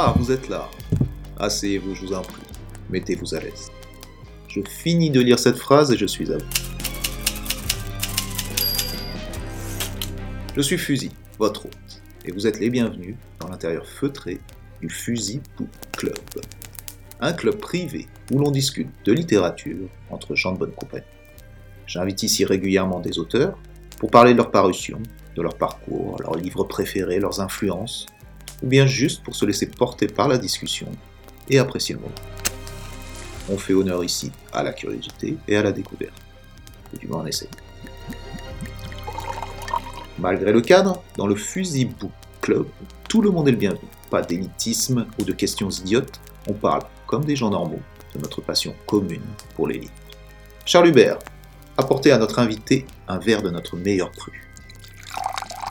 Ah, vous êtes là. Asseyez-vous, je vous en prie. Mettez-vous à l'aise. Je finis de lire cette phrase et je suis à vous. Je suis Fusil, votre hôte, et vous êtes les bienvenus dans l'intérieur feutré du Fusil Book Club. Un club privé où l'on discute de littérature entre gens de bonne compagnie. J'invite ici régulièrement des auteurs pour parler de leur parution, de leur parcours, leurs livres préférés, leurs influences, ou bien juste pour se laisser porter par la discussion et apprécier le moment. On fait honneur ici à la curiosité et à la découverte. Du moins on essaye. Malgré le cadre, dans le Fusil Club, tout le monde est le bienvenu. Pas d'élitisme ou de questions idiotes, on parle, comme des gens normaux, de notre passion commune pour livres. Charles Hubert, apportez à notre invité un verre de notre meilleur cru.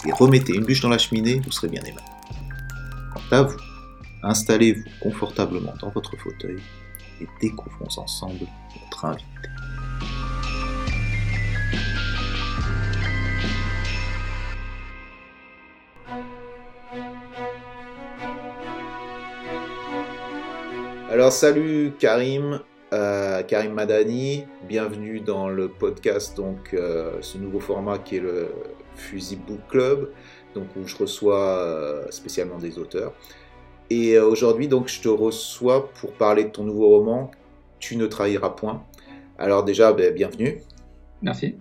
Et remettez une bûche dans la cheminée, vous serez bien aimable. À vous, installez-vous confortablement dans votre fauteuil et découvrons ensemble notre invité. Alors salut Karim, euh, Karim Madani, bienvenue dans le podcast, donc euh, ce nouveau format qui est le Fusil Book Club, donc où je reçois euh, spécialement des auteurs. Et euh, aujourd'hui, donc, je te reçois pour parler de ton nouveau roman, Tu ne trahiras point. Alors déjà, ben, bienvenue. Merci.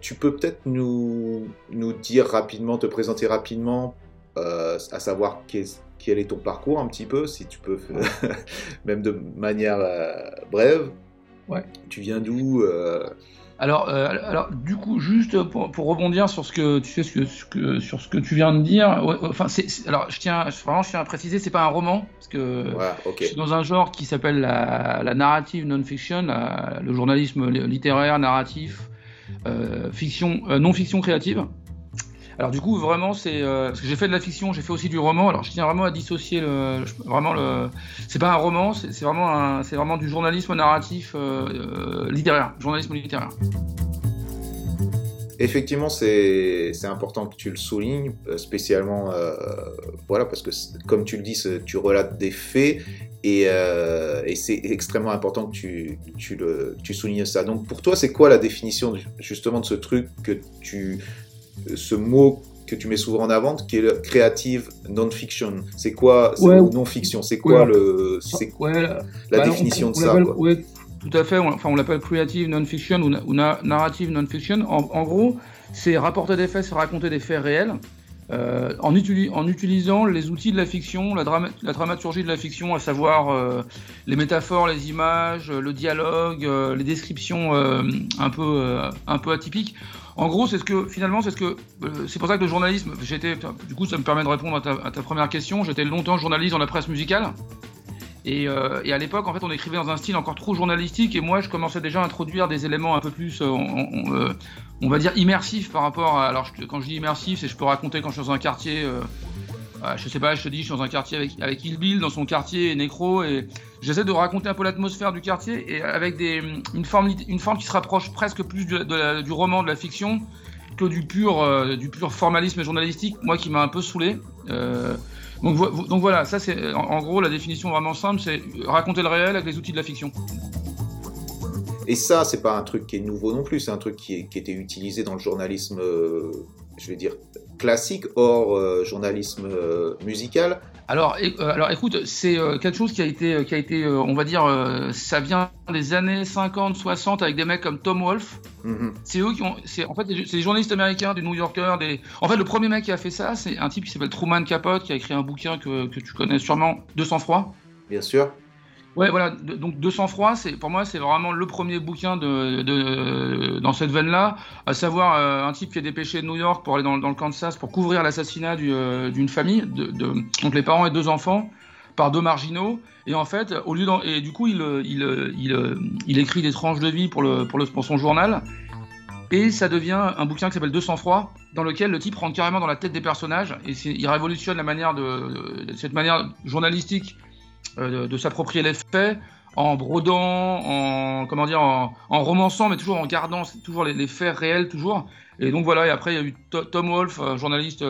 Tu peux peut-être nous, nous dire rapidement, te présenter rapidement, euh, à savoir qu'est- quel est ton parcours un petit peu, si tu peux, même de manière euh, brève. Ouais. Tu viens d'où Alors, euh, alors, du coup, juste pour, pour rebondir sur ce que tu sais, ce que, ce que- sur ce que tu viens de dire. ouais, alors, je tiens, vraiment, je tiens à préciser, c'est pas un roman, parce que Voilà, je suis dans un genre qui s'appelle la, la narrative non-fiction, le journalisme littéraire, narratif, euh, fiction, euh, non-fiction créative. Alors du coup, vraiment, c'est euh, parce que j'ai fait de la fiction, j'ai fait aussi du roman. Alors je tiens vraiment à dissocier le, vraiment le, c'est pas un roman, c'est vraiment c'est vraiment du journalisme narratif euh, euh, littéraire, journalisme littéraire. Effectivement, c'est important que tu le soulignes, spécialement, voilà, parce que comme tu le dis, tu relates des faits et, c'est extrêmement important que tu, le, tu soulignes ça. Donc pour toi, c'est quoi la définition justement de ce truc que tu, ce mot que tu mets souvent en avant, qui est le creative non-fiction C'est quoi, Ouais. ou non-fiction? C'est quoi Ouais. le, c'est Ouais, la Bah, définition on- de on ça quoi? tout à fait. On, enfin, on l'appelle creative non-fiction ou, na- ou na- narrative non-fiction. En, en gros, c'est rapporter des faits, c'est raconter des faits réels. euh, en, utili- en utilisant les outils de la fiction, la, drama- la dramaturgie de la fiction, à savoir euh, les métaphores, les images, le dialogue, euh, les descriptions un peu un peu atypiques. En gros, c'est ce que finalement, c'est ce que euh, c'est pour ça que le journalisme, j'étais, du coup, ça me permet de répondre à ta, première question. J'étais longtemps journaliste dans la presse musicale. Et, euh, et à l'époque, en fait, on écrivait dans un style encore trop journalistique, et moi, je commençais déjà à introduire des éléments un peu plus, euh, on, va dire, immersifs par rapport à. Alors, quand je dis immersif, c'est je peux raconter quand je suis dans un quartier. Je sais pas, je te dis, je suis dans un quartier avec, avec Bill, dans son quartier, et Necro, et j'essaie de raconter un peu l'atmosphère du quartier, et avec une, forme, qui se rapproche presque plus du, roman, de la fiction, que du pur, euh, du pur formalisme journalistique, moi qui m'a un peu saoulé. Euh, donc, vo- donc voilà, ça c'est en, gros la définition vraiment simple, c'est raconter le réel avec les outils de la fiction. Et ça, c'est pas un truc qui est nouveau non plus, c'est un truc qui, qui était utilisé dans le journalisme, euh, je vais dire, classique, hors euh, journalisme euh, musical. Alors, euh, alors écoute, c'est quelque chose qui a été, qui a été, on va dire, ça vient des années 50, 60 avec des mecs comme Tom Wolfe. Mhm. C'est eux qui ont, c'est en fait, c'est des journalistes américains, des New Yorkers, des. En fait, le premier mec qui a fait ça, c'est un type qui s'appelle Truman Capote, qui a écrit un bouquin que, que tu connais sûrement, 200 froid. Bien sûr. Ouais, voilà. de- donc 200 froid, c'est pour moi, c'est vraiment le premier bouquin de, de- dans cette veine-là, à savoir euh, un type qui est dépêché de New York pour aller dans, le Kansas pour couvrir l'assassinat euh, d'une famille, de, de- donc les parents et deux enfants, par deux marginaux. Et en fait, au lieu et du coup, il, euh, il, il, écrit des tranches de vie pour le, pour le, son journal. Et ça devient un bouquin qui s'appelle 200 froid, dans lequel le type rentre carrément dans la tête des personnages et il révolutionne la manière de, de- cette manière journalistique de, de s'approprier les faits en brodant, en comment dire, en, romançant, mais toujours en gardant toujours les, faits réels, toujours. Et donc voilà. Et après, il y a eu Tom Wolfe, journaliste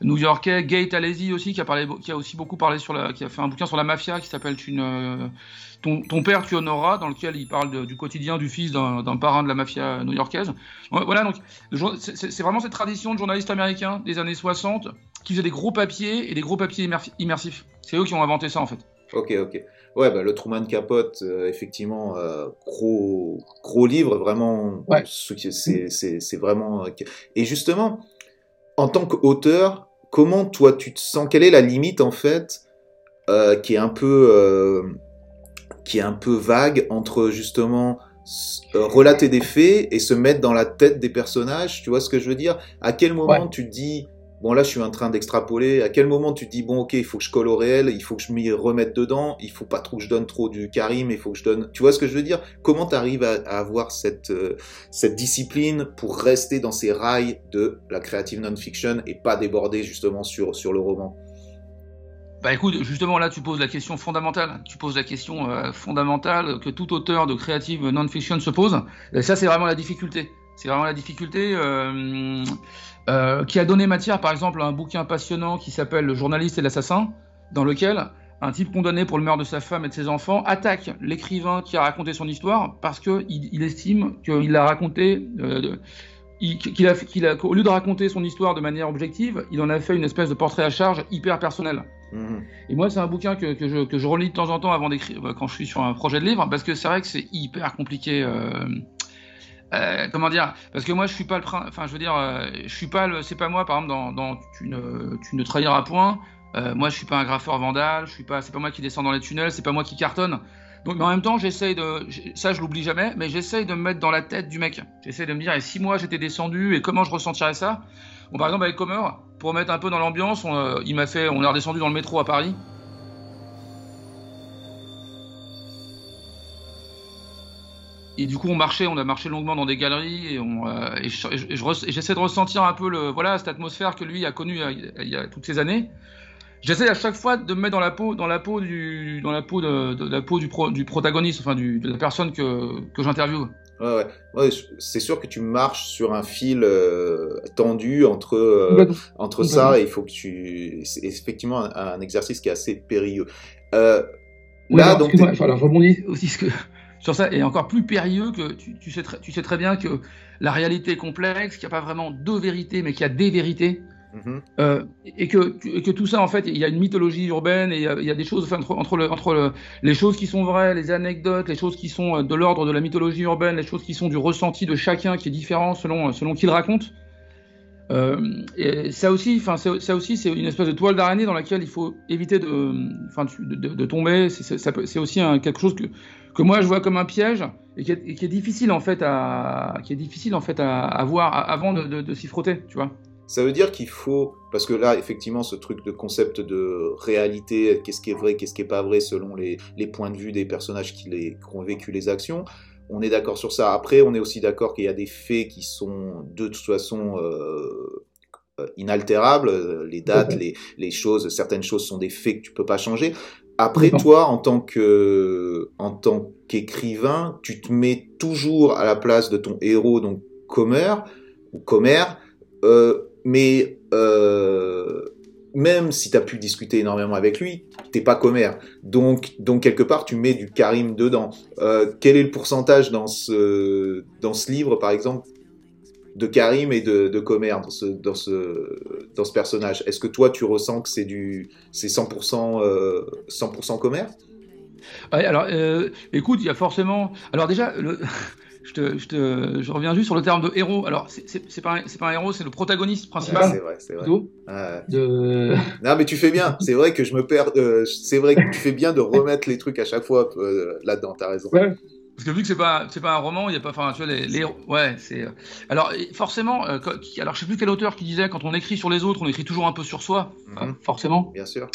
new-yorkais, Gate Alesi aussi, qui a parlé, qui a aussi beaucoup parlé sur la, qui a fait un bouquin sur la mafia qui s'appelle une ton, père tu honoras, dans lequel il parle du quotidien du fils d'un parrain de la mafia new-yorkaise. Voilà, donc c'est vraiment cette tradition de journalistes américains des années 60 qui faisaient des gros papiers et des gros papiers immersifs. C'est eux qui ont inventé ça en fait. Ok, ok. Ouais, bah, le Truman Capote, euh, effectivement, euh, gros, gros livre, vraiment. Ouais. C'est vraiment. Euh, et justement, en tant qu'auteur, comment toi tu te sens? Quelle est la limite en fait qui est un peu qui est un peu vague entre justement euh, relater des faits et se mettre dans la tête des personnages? Tu vois ce que je veux dire? À quel moment tu te dis bon là je suis en train d'extrapoler À quel moment tu te dis bon ok il faut que je colle au réel, il faut que je m'y remette dedans, il faut pas trop que je donne trop du Karim, il faut que je donne. Tu vois ce que je veux dire? Comment tu arrives à, avoir cette euh, cette discipline pour rester dans ces rails de la creative non-fiction et pas déborder justement sur sur le roman? Bah écoute, justement là tu poses la question fondamentale, tu poses la question euh, fondamentale que tout auteur de creative non-fiction se pose. Et ça c'est vraiment la difficulté. C'est vraiment la difficulté euh, euh, qui a donné matière par exemple à un bouquin passionnant qui s'appelle Le journaliste et l'assassin, dans lequel un type condamné pour le meurtre de sa femme et de ses enfants attaque l'écrivain qui a raconté son histoire parce qu'il il estime qu'il l'a raconté qu'il a, qu'il a, au lieu de raconter son histoire de manière objective, il en a fait une espèce de portrait à charge hyper personnel. Mhm. Et moi, c'est un bouquin que, que, je, que, je, relis de temps en temps avant d'écrire, euh, quand je suis sur un projet de livre, parce que c'est vrai que c'est hyper compliqué. Euh, euh, comment dire Parce que moi, je suis pas le, enfin, je veux dire, euh, je suis pas le, c'est pas moi, par exemple, dans, tu, ne, trahiras point. Euh, moi, je suis pas un graffeur vandal. Je suis pas, c'est pas moi qui descends dans les tunnels. C'est pas moi qui cartonne. Donc, mais en même temps, j'essaye de, ça je l'oublie jamais, mais j'essaye de me mettre dans la tête du mec. J'essaye de me dire, et si moi j'étais descendu, et comment je ressentirais ça? Bon, par exemple, avec Comer, pour mettre un peu dans l'ambiance, il m'a fait, on est redescendu dans le métro à Paris. Et du coup, on marchait, on a marché longuement dans des galeries, et, on, euh, et j'essaie de ressentir un peu le, voilà, cette atmosphère que lui a connue il y a toutes ces années. J'essaie à chaque fois de me mettre dans la peau, dans la peau du, dans la peau de, la peau du, du protagoniste, enfin du, de la personne que, que j'interviewe. Ouais, ouais. ouais c'est sûr que tu marches sur un fil euh, tendu entre euh, entre ça et il faut que tu. C'est effectivement un, exercice qui est assez périlleux. Euh, là, donc. alors, je rebondis aussi ce que, sur ça et encore plus périlleux que tu, tu, sais très, tu sais très bien que la réalité est complexe, qu'il n'y a pas vraiment deux vérités, mais qu'il y a des vérités. Mhm. Euh, et, que, que, tout ça, en fait, il y a une mythologie urbaine et il y a, des choses entre, entre, entre les choses qui sont vraies, les anecdotes, les choses qui sont euh, de l'ordre de la mythologie urbaine, les choses qui sont du ressenti de chacun qui est différent selon, selon qui le raconte. Euh, et ça aussi, enfin, ça aussi, c'est une espèce de toile d'araignée dans laquelle il faut éviter de, enfin, de, de, tomber. C'est aussi un, quelque chose que, que moi je vois comme un piège et qui est, qui est difficile en fait à, qui est difficile en fait à, à voir avant de, de s'y frotter, tu vois. Ça veut dire qu'il faut, parce que là, effectivement, ce truc de concept de réalité, qu'est-ce qui est vrai, qu'est-ce qui est pas vrai, selon les, les points de vue des personnages qui, les, qui ont vécu les actions, on est d'accord sur ça. Après, on est aussi d'accord qu'il y a des faits qui sont de toute façon euh, inaltérables, les dates, les, les, choses, certaines choses sont des faits que tu peux pas changer. Après, toi, en tant que, en tant qu'écrivain, tu te mets toujours à la place de ton héros, donc Comer ou Comer. Euh, mais euh, même si tu as pu discuter énormément avec lui, t'es pas commère. Donc, donc quelque part, tu mets du Karim dedans. Euh, quel est le pourcentage dans ce, dans ce livre, par exemple, de Karim et de, de Comer dans ce, dans ce, dans ce personnage Est-ce que toi, tu ressens que c'est du, c'est 100%, euh, 100% Comer? Alors, euh, écoute, il y a forcément. Alors déjà, le... je, reviens juste sur le terme de héros. Alors, c'est pas, pas un héros, c'est le protagoniste principal. c'est vrai, c'est vrai. Non, mais tu fais bien. C'est vrai que je me perds. Euh, c'est vrai que tu fais bien de remettre les trucs à chaque fois euh, là-dedans. T'as raison. Parce que vu que c'est pas c'est pas un roman, il y a pas enfin tu vois les, les ouais, c'est euh, Alors forcément alors je sais plus quel auteur qui disait quand on écrit sur les autres, on écrit toujours un peu sur soi, mhm. forcément. Bien sûr.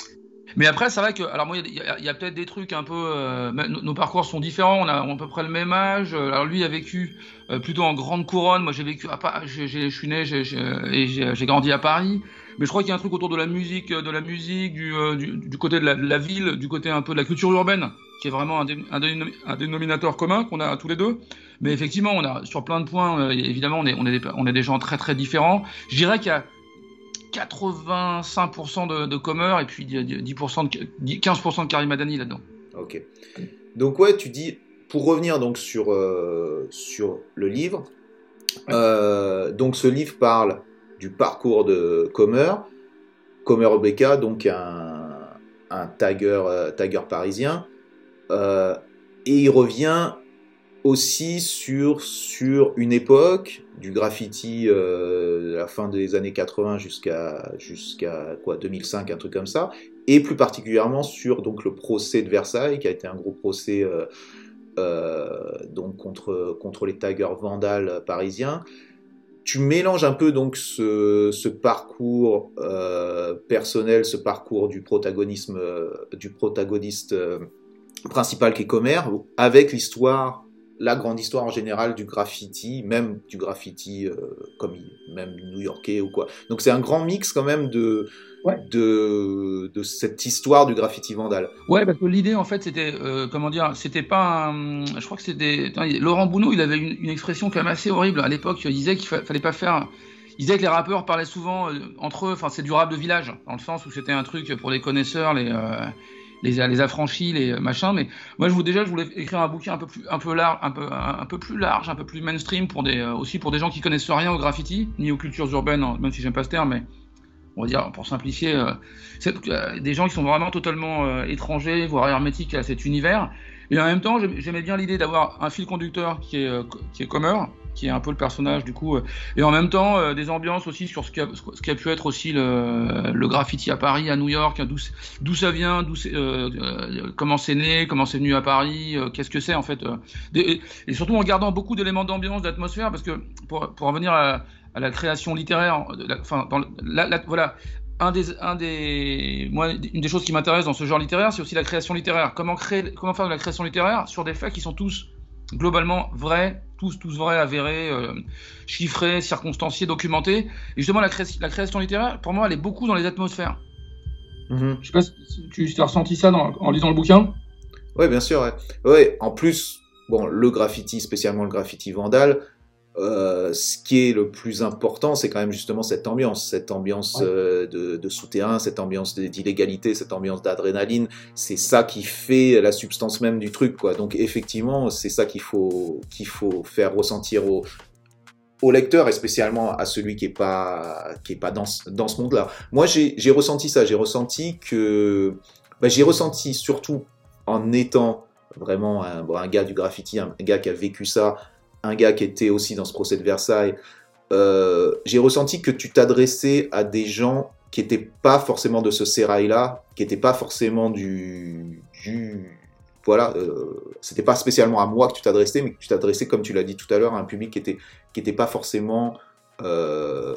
Mais après, c'est vrai que, alors moi, il y a, peut-être des trucs un peu. Euh, nos, parcours sont différents. On a, à peu près le même âge. Alors lui a vécu euh, plutôt en grande couronne. Moi, j'ai vécu à Paris. Je suis né et j'ai grandi à Paris. Mais je crois qu'il y a un truc autour de la musique, de la musique, du, du, côté de la, ville, du côté un peu de la culture urbaine, qui est vraiment un, un, dénominateur commun qu'on a tous les deux. Mais effectivement, on a sur plein de points, évidemment, on est, on est, des, on est des gens très très différents. Je dirais qu'il y a 85% de, de Comer et puis 10% de, 15% de Karim Adani là-dedans. Ok. Donc ouais, tu dis, pour revenir donc sur, euh, sur le livre, euh, donc ce livre parle du parcours de Comer, Comer Obeka, donc un, un tagger, euh, tagger parisien, et il revient aussi sur, sur une époque du graffiti euh, la fin des années 80 jusqu'à jusqu'à quoi 2005 un truc comme ça et plus particulièrement sur donc le procès de Versailles qui a été un gros procès euh, euh, donc contre contre les taggers vandales parisiens. Tu mélanges un peu donc ce, ce parcours euh, personnel ce parcours du protagonisme du protagoniste principal qui est Comer avec l'histoire la grande histoire en général du graffiti, même du graffiti euh, comme même new-yorkais ou quoi. Donc c'est un grand mix quand même de, de, de, cette histoire du graffiti vandal. Ouais, parce que l'idée en fait c'était, euh, comment dire, c'était pas un, je crois que c'était, Laurent Bounot, il avait une, expression quand même assez horrible à l'époque, il disait qu'il fallait pas faire... Il disait que les rappeurs parlaient souvent euh, entre eux, enfin c'est du rap de village, dans le sens où c'était un truc pour les connaisseurs, les, les, les affranchis, les machins. Mais moi, je déjà, je voulais écrire un bouquin un peu plus, un peu large, un peu, un, peu plus large, un peu plus mainstream pour des, euh, aussi pour des gens qui connaissent rien au graffiti ni aux cultures urbaines, hein, même si j'aime pas ce terme, mais on va dire pour simplifier, euh, euh des gens qui sont vraiment totalement euh, étrangers, voire hermétiques à cet univers. Et en même temps, j'aimais bien l'idée d'avoir un fil conducteur qui est, qui est commun, qui est un peu le personnage du coup, euh, et en même temps euh, des ambiances aussi sur ce qui a, ce qui a pu être aussi le, le, graffiti à Paris, à New York, hein, d'où ça vient, euh, euh, comment c'est né, comment c'est venu à Paris, qu'est-ce que c'est en fait, et, surtout en gardant beaucoup d'éléments d'ambiance, d'atmosphère, parce que pour, pour revenir à, à la création littéraire, enfin voilà, un des, un des, moi, une des choses qui m'intéresse dans ce genre littéraire, c'est aussi la création littéraire. Comment créer, comment faire de la création littéraire sur des faits qui sont tous globalement vrais, tous, tous vrais, avérés, euh, chiffrés, circonstanciés, documentés. Et justement, la, la, création littéraire, pour moi, elle est beaucoup dans les atmosphères. Mm-hmm. Je sais pas si tu as ressenti ça en lisant le bouquin. Oui, bien sûr. Ouais. ouais. En plus, bon, le graffiti, spécialement le graffiti vandal, euh, ce qui est le plus important, c'est quand même justement cette ambiance, cette ambiance euh, de, de, souterrain, cette ambiance d'illégalité, cette ambiance d'adrénaline. C'est ça qui fait la substance même du truc, quoi. Donc effectivement, c'est ça qu'il faut qu'il faut faire ressentir au, au lecteur et spécialement à celui qui est pas qui est pas dans, dans ce monde-là. Moi, j'ai ressenti ça. J'ai ressenti que bah, j'ai ressenti surtout en étant vraiment un, bon, un gars du graffiti, un gars qui a vécu ça un gars qui était aussi dans ce procès de Versailles, euh, j'ai ressenti que tu t'adressais à des gens qui n'étaient pas forcément de ce sérail-là, qui n'étaient pas forcément du... voilà, euh, c'était pas spécialement à moi que tu t'adressais, mais tu t'adressais, comme tu l'as dit tout à l'heure, à un public qui était, qui était pas forcément... Euh,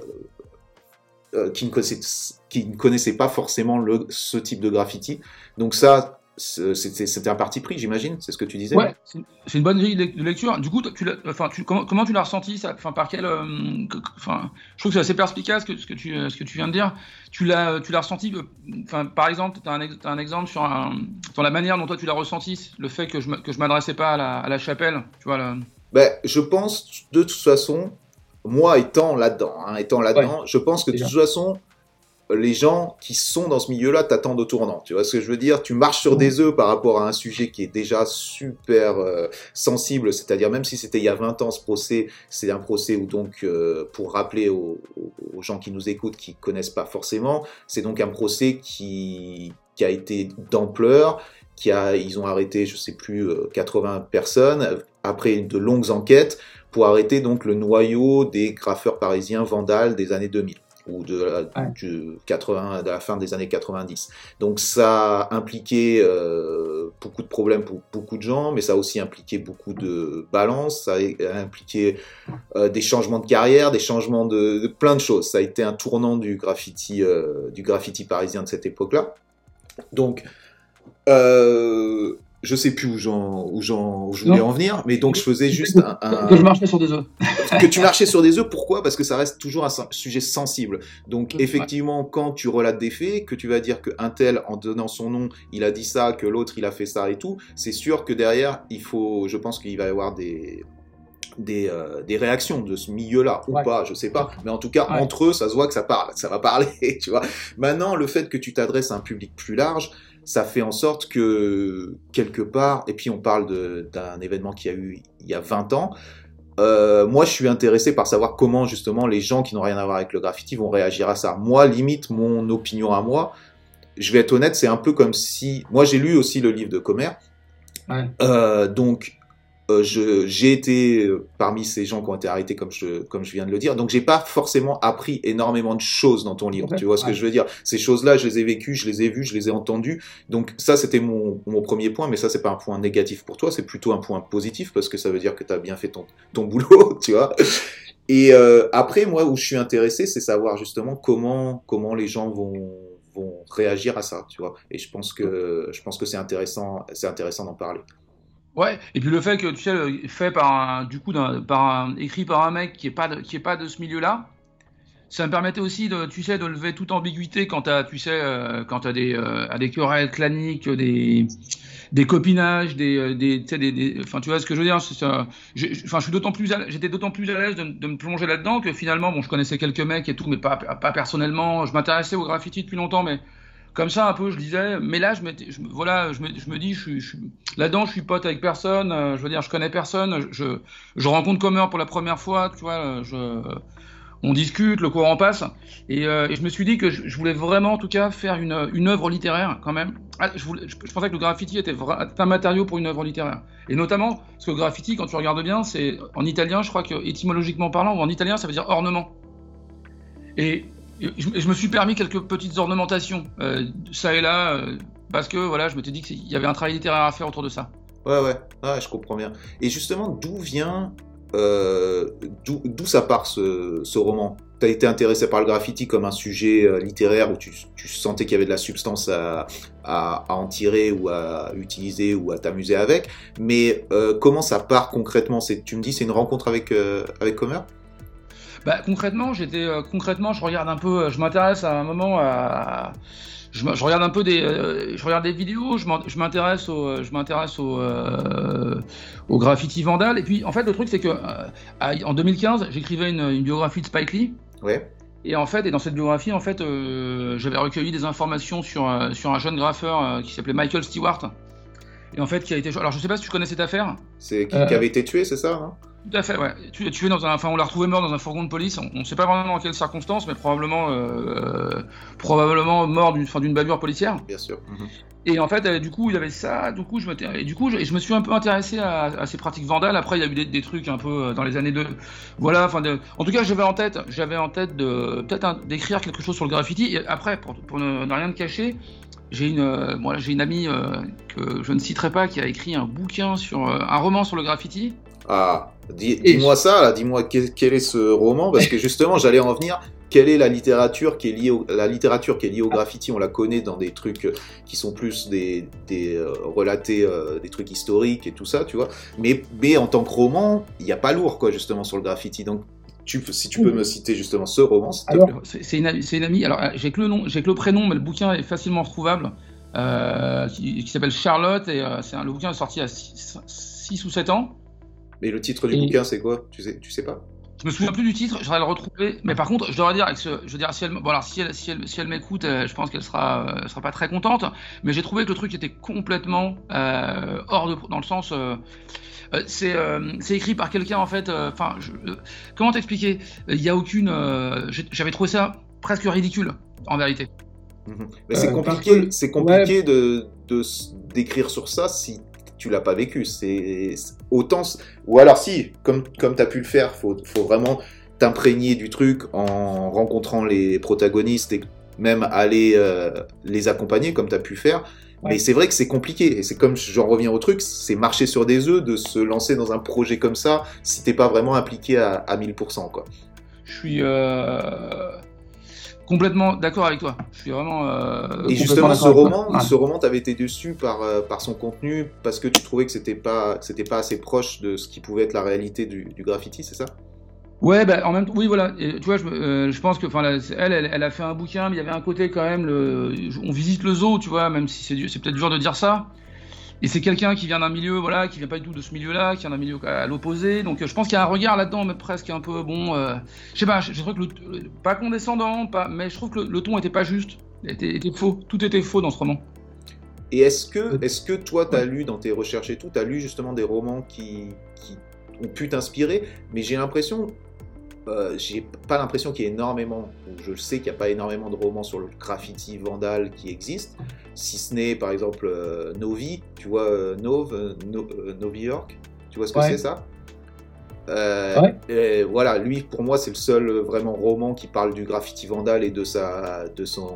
euh, qui, ne connaissait, qui ne connaissait pas forcément le, ce type de graffiti. Donc ça, c'était un parti pris, j'imagine, c'est ce que tu disais. Ouais, c'est une bonne grille de lecture. Du coup, tu enfin, tu, comment, comment, tu l'as ressenti ça Enfin, par quel euh, Enfin, je trouve que c'est assez perspicace ce que, ce que tu ce que tu viens de dire. Tu l'as ressenti. Euh, enfin, par exemple, tu as, as, un exemple sur, un, sur la manière dont toi tu l'as ressenti, le fait que je que je m'adressais pas à la, à la, chapelle, tu vois. Ben, je pense de toute façon, moi étant là-dedans, hein, étant là-dedans, je pense que de toute façon les gens qui sont dans ce milieu-là t'attendent au tournant. Tu vois ce que je veux dire? Tu marches sur des œufs par rapport à un sujet qui est déjà super euh, sensible, c'est-à-dire même si c'était il y a 20 ans ce procès, c'est un procès où donc, euh, pour rappeler aux, gens qui nous écoutent, qui connaissent pas forcément, c'est donc un procès qui, qui a été d'ampleur, qui a, ils ont arrêté, je sais plus, 80 euh, personnes après de longues enquêtes pour arrêter donc le noyau des graffeurs parisiens vandales des années 2000 ou de la, du 80, de la fin des années 90. Donc ça a impliqué euh, beaucoup de problèmes pour beaucoup de gens, mais ça a aussi impliqué beaucoup de balance, ça a impliqué euh, des changements de carrière, des changements de, de, plein de choses. Ça a été un tournant du graffiti, euh, du graffiti parisien de cette époque-là. Donc, euh, je sais plus où j'en où j'en je voulais en venir, mais donc je faisais juste un, que je marchais sur des œufs. que tu marchais sur des œufs, pourquoi? Parce que ça reste toujours un sujet sensible. Donc effectivement, quand tu relates des faits, que tu vas dire que un tel en donnant son nom, il a dit ça, que l'autre il a fait ça et tout, c'est sûr que derrière, il faut, je pense qu'il va y avoir des des, euh, des, réactions de ce milieu-là ou pas, je sais pas. Mais en tout cas, entre eux, ça se voit que ça parle, ça va parler, tu vois. Maintenant, le fait que tu t'adresses à un public plus large, ça fait en sorte que, quelque part, et puis on parle d'un événement qui a eu il y a 20 ans, euh, moi je suis intéressé par savoir comment justement les gens qui n'ont rien à voir avec le graffiti vont réagir à ça. Moi, limite, mon opinion à moi, je vais être honnête, c'est un peu comme si... Moi j'ai lu aussi le livre de Comer, ouais. euh, donc euh, j'ai été euh, parmi ces gens qui ont été arrêtés comme je, comme je viens de le dire. Donc j'ai pas forcément appris énormément de choses dans ton livre. Tu vois ce que je veux dire Ces choses-là, je les ai vécues, je les ai vues, je les ai entendues. Donc ça, c'était mon, mon premier point, mais ça, c'est pas un point négatif pour toi, c'est plutôt un point positif parce que ça veut dire que tu as bien fait ton, ton boulot, tu vois. Et euh, après, moi, où je suis intéressé, c'est savoir justement comment, comment les gens vont, vont réagir à ça, tu vois. Et je pense que, je pense que c'est intéressant, c'est intéressant d'en parler. Ouais, et puis le fait que tu sais, fait par un, du coup, par écrit par un mec qui est pas de, qui est pas de ce milieu-là, ça me permettait aussi de, tu sais, de lever toute ambiguïté quand t'as, tu sais, euh, quand t'as des, euh, des querelles claniques, des, des copinages, des, euh, des, tu sais, des, enfin, tu vois ce que je veux dire. Enfin, je suis d'autant plus, j'étais d'autant plus à l'aise de, de, me plonger là-dedans que finalement, bon, je connaissais quelques mecs et tout, mais pas, pas personnellement. Je m'intéressais au graffiti depuis longtemps, mais comme ça un peu je disais mais là je me voilà je me, je me dis je, je, là-dedans je suis pote avec personne euh, je veux dire je connais personne je, je rencontre Comer pour la première fois tu vois je on discute le courant passe et, euh, je me suis dit que je, voulais vraiment en tout cas faire une, une œuvre littéraire quand même. Ah, je, voulais, je, pensais que le graffiti était un matériau pour une œuvre littéraire. Et notamment parce que le graffiti quand tu regardes bien c'est en italien je crois que étymologiquement parlant ou en italien ça veut dire ornement. Et je, me suis permis quelques petites ornementations, euh, ça et là, euh, parce que voilà, je m'étais dit qu'il y avait un travail littéraire à faire autour de ça. Ouais, ouais, ah, je comprends bien. Et justement, d'où vient, euh, d'où ça part ce, ce roman? T'as été intéressé par le graffiti comme un sujet littéraire où tu, sentais qu'il y avait de la substance à, en tirer ou à utiliser ou à t'amuser avec, mais comment ça part concrètement? Tu me dis c'est une rencontre avec, avec Comer bah, concrètement, j'étais euh, concrètement, je regarde un peu, euh, je m'intéresse à un moment à, je, je, regarde un peu des, euh, je regarde des vidéos, je m'intéresse au, je m'intéresse au, au graffiti vandal. Et puis, en fait, le truc c'est que en 2015, j'écrivais une, une, biographie de Spike Lee. Ouais. Et en fait, et dans cette biographie, en fait, j'avais recueilli des informations sur sur un jeune graffeur qui s'appelait Michael Stewart. Et en fait, qui a été. Alors, je sais pas si tu connais cette affaire. C'est qui, qui, avait été tué, c'est ça hein? Tout à fait, ouais. Tu, tué dans un, enfin, on l'a retrouvé mort dans un fourgon de police. On ne sait pas vraiment dans quelles circonstances, mais probablement, euh, probablement mort d'une, d'une bavure policière. Bien sûr. Mhm. Et en fait, euh, du coup, il y avait ça. Du coup, je me, et du coup, je, je, me suis un peu intéressé à, ces pratiques vandales. Après, il y a eu des, trucs un peu euh, dans les années de, voilà. Enfin, en tout cas, j'avais en tête, j'avais en tête de peut-être d'écrire quelque chose sur le graffiti. Et après, pour, pour ne, rien te cacher, j'ai une, moi, j'ai une amie que je ne citerai pas qui a écrit un bouquin sur un roman sur le graffiti. Ah, dis-moi ça, dis-moi quel, est ce roman, parce que justement, j'allais en venir. Quelle est la littérature qui est liée au, la littérature qui est liée au graffiti? On la connaît dans des trucs qui sont plus des, des euh, relatés, euh, des trucs historiques et tout ça, tu vois. Mais, mais en tant que roman, il n'y a pas lourd, quoi, justement, sur le graffiti. Donc, tu, si tu peux me citer justement ce roman, c'est une, une, amie. Alors, j'ai que le nom, j'ai que le prénom, mais le bouquin est facilement retrouvable. Euh, qui, s'appelle Charlotte et c'est un le bouquin est sorti à 6 ou 7 ans. Mais le titre du bouquin, c'est quoi? Tu sais, tu sais pas? Je me souviens plus du titre, j'aurais le retrouver. Mais par contre, je devrais dire, avec ce, je veux dire, si elle, bon alors si elle, si elle, si elle m'écoute, euh, je pense qu'elle sera, euh, sera pas très contente. Mais j'ai trouvé que le truc était complètement euh, hors de, dans le sens. Euh, c'est c'est écrit par quelqu'un en fait. Enfin, comment t'expliquer? Il y a aucune. J'avais trouvé ça presque ridicule en vérité. Mhm. C'est compliqué, c'est compliqué de d'écrire sur ça si tu l'as pas vécu. C'est autant. Ou alors, si, comme, comme tu as pu le faire, faut, faut vraiment t'imprégner du truc en rencontrant les protagonistes et même aller euh, les accompagner comme tu as pu faire. Mais c'est vrai que c'est compliqué. Et c'est comme, j'en reviens au truc, c'est marcher sur des œufs de se lancer dans un projet comme ça si t'es pas vraiment impliqué à, à 1000%. Quoi. Je suis. Euh Complètement d'accord avec toi. Je suis vraiment. Euh, et justement, ce roman, ce roman, t'avais été déçu par, euh, par son contenu parce que tu trouvais que c'était pas, c'était pas assez proche de ce qui pouvait être la réalité du, du graffiti, c'est ça? Ouais, bah, en même temps, oui, voilà. tu vois, je, euh, je pense que, enfin, elle, elle, elle, a fait un bouquin, mais il y avait un côté quand même, le, on visite le zoo, tu vois, même si c'est, c'est peut-être dur de dire ça. Et c'est quelqu'un qui vient d'un milieu, voilà, qui vient pas du tout de ce milieu-là, qui vient d'un milieu à l'opposé. Donc je pense qu'il y a un regard là-dedans, mais presque un peu, bon, euh, je sais pas, je, trouve que le, pas condescendant, pas, mais je trouve que le, ton était pas juste, était, était, faux, tout était faux dans ce roman. Et est-ce que, est-ce que toi, tu as lu dans tes recherches et tout, tu as lu justement des romans qui, qui ont pu t'inspirer, mais j'ai l'impression, euh, j'ai pas l'impression qu'il y ait énormément, je sais qu'il n'y a pas énormément de romans sur le graffiti vandal qui existent, si ce n'est par exemple euh, Novi, tu vois, euh, Nov, Novi York, tu vois ce que c'est ça? Euh, voilà, lui, pour moi, c'est le seul euh, vraiment roman qui parle du graffiti vandal et de sa, de son,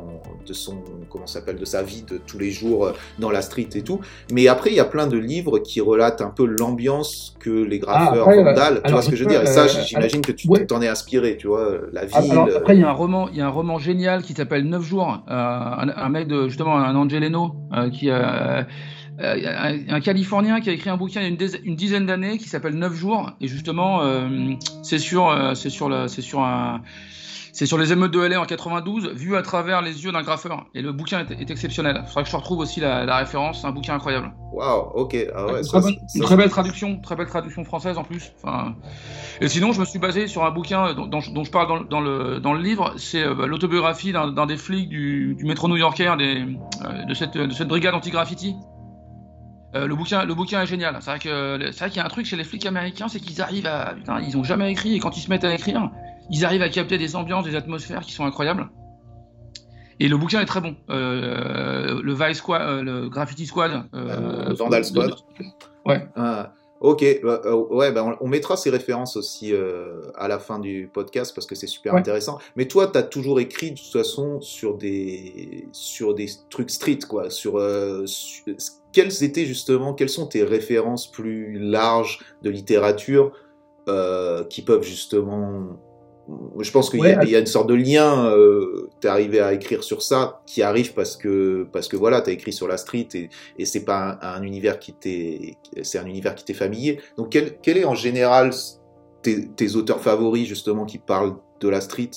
de son, comment s'appelle, de sa vie de tous les jours euh, dans la street et tout. Mais après, il y a plein de livres qui relatent un peu l'ambiance que les ah, graffeurs vandales. tu vois ce que je veux dire Et ça, j'imagine que tu t'en es inspiré, tu vois, la ah, ville. après, il y a un roman, il y a un roman génial qui s'appelle 9 jours. un, mec de justement un Angeleno qui a euh, un, Californien qui a écrit un bouquin il y a une, dizaine, d'années qui s'appelle 9 jours et justement euh, c'est sur euh, c'est sur c'est sur un c'est sur les émeutes de LA en 92, vu à travers les yeux d'un graffeur. Et le bouquin est, exceptionnel. Il faudra que je retrouve aussi la, référence. C'est un bouquin incroyable. Waouh, ok. Ah ouais, une, très, belle traduction, très belle traduction française en plus. Enfin, et sinon, je me suis basé sur un bouquin dont, dont, je parle dans, le, dans le livre. C'est l'autobiographie d'un des flics du, du métro new-yorkais, des, de, cette, de cette brigade anti-graffiti. Euh, le bouquin, le bouquin est génial. C'est vrai que c'est vrai qu'il y a un truc chez les flics américains, c'est qu'ils arrivent à, putain, ils ont jamais écrit et quand ils se mettent à écrire, ils arrivent à capter des ambiances, des atmosphères qui sont incroyables. Et le bouquin est très bon. Euh, le Vice Squad, euh, le Graffiti Squad, Vandal Squad. Ouais. Ah, ok, bah, ouais, bah, on, mettra ces références aussi à la fin du podcast parce que c'est super intéressant. Mais toi, tu as toujours écrit de toute façon sur des, sur des trucs street, quoi, sur, sur quelles étaient justement, quelles sont tes références plus larges de littérature euh, qui peuvent justement... Je pense qu'il y, a une sorte de lien, euh, tu es arrivé à écrire sur ça, qui arrive parce que, parce que voilà, tu as écrit sur la street et, et c'est pas un, univers qui t'est, c'est un univers qui t'est familier. Donc quel, quel est en général tes, tes auteurs favoris justement qui parlent de la street?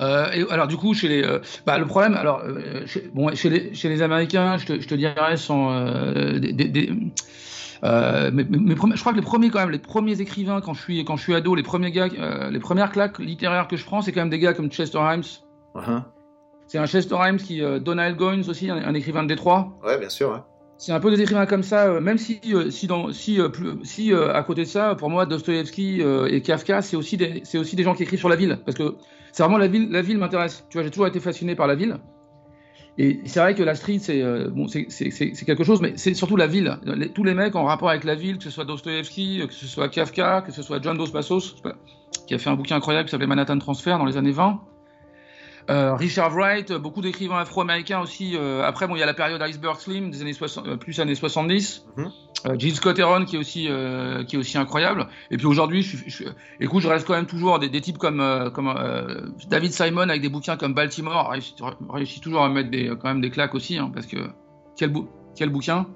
Euh, et, alors du coup, chez les, euh, bah, le problème, alors euh, chez, bon, chez les, chez les Américains, je te, je te dirais sont des, des, mais, mais, je crois que les premiers quand même, les premiers écrivains quand je suis quand je suis ado, les premiers gars, les premières claques littéraires que je prends, c'est quand même des gars comme Chester Himes. Uh-huh. C'est un Chester Himes qui Donald Goines aussi, un, écrivain de Détroit. Ouais, bien sûr. Ouais. C'est un peu des écrivains comme ça, même si si dans si plus, si à côté de ça, pour moi, Dostoevsky et Kafka, c'est aussi des aussi des gens qui écrivent sur la ville, parce que c'est vraiment la ville, la ville m'intéresse. Tu vois, j'ai toujours été fasciné par la ville. Et c'est vrai que la street, c'est euh, bon, quelque chose, mais c'est surtout la ville. tous les mecs en rapport avec la ville, que ce soit Dostoevsky, que ce soit Kafka, que ce soit John Dos Passos, qui a fait un bouquin incroyable qui s'appelait Manhattan Transfer dans les années 20. Euh, Richard Wright, beaucoup d'écrivains afro-américains aussi. Euh, après, bon, il y a la période Iceberg Slim, des années 60, plus années 70. Euh, Jill Scott Heron qui est aussi euh, qui est aussi incroyable. Et puis aujourd'hui, je, je, écoute, je reste quand même toujours des, des types comme euh, comme David Simon avec des bouquins comme Baltimore réussit, toujours à mettre des quand même des claques aussi, hein, parce que quel quel bouquin.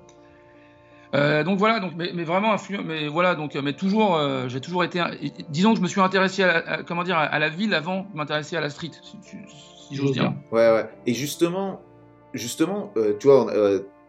Donc voilà, donc mais, mais vraiment mais voilà donc mais toujours j'ai toujours été disons que je me suis intéressé à, comment dire à, la ville avant de m'intéresser à la street si, j'ose dire. Ouais ouais. Et justement justement tu vois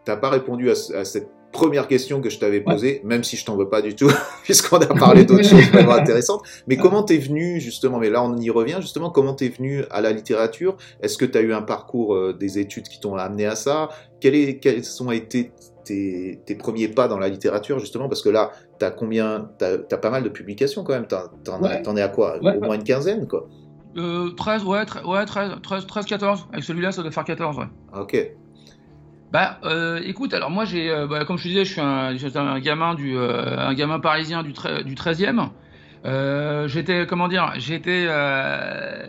t'as pas répondu à, à cette première question que je t'avais posée, même si je t'en veux pas du tout, puisqu'on a parlé d'autres choses vraiment intéressantes. Mais comment t'es venu justement, mais là on y revient justement, comment t'es venu à la littérature? Est-ce que tu as eu un parcours euh, des études qui t'ont amené à ça? Quel est, Quels ont été tes, tes, premiers pas dans la littérature justement Parce que là, t'as combien T'as as pas mal de publications quand même. T'en ouais. es à quoi? Au moins une quinzaine quoi euh, 13, ouais, 13, ouais 13, 13, 13, 14. Avec celui-là, ça doit faire 14, ouais. Ok. Bah, euh, écoute, alors moi j'ai, euh, bah, comme je te disais, je suis un, un gamin du, euh, un gamin parisien du, du 13e. Euh, j'étais comment dire j'étais euh,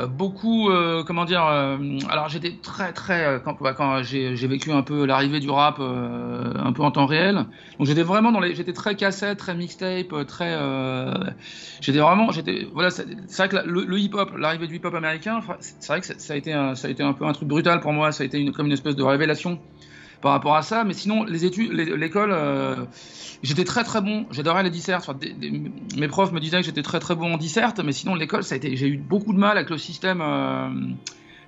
euh, beaucoup euh, comment dire euh, alors j'étais très très quand, bah, quand j'ai vécu un peu l'arrivée du rap un peu en temps réel. Donc j'étais vraiment dans les j'étais très cassette très mixtape très j'étais vraiment j'étais voilà c'est vrai que le, hip hop l'arrivée du hip hop américain c'est vrai que ça ça a été un, ça a été un peu un truc brutal pour moi ça a été une, comme une espèce de révélation par rapport à ça mais sinon les études l'école euh, J'étais très très bon, j'adorais les dissertes. Enfin, mes profs me disaient que j'étais très très bon en disserte, mais sinon l'école, ça a été, j'ai eu beaucoup de mal avec le système. euh,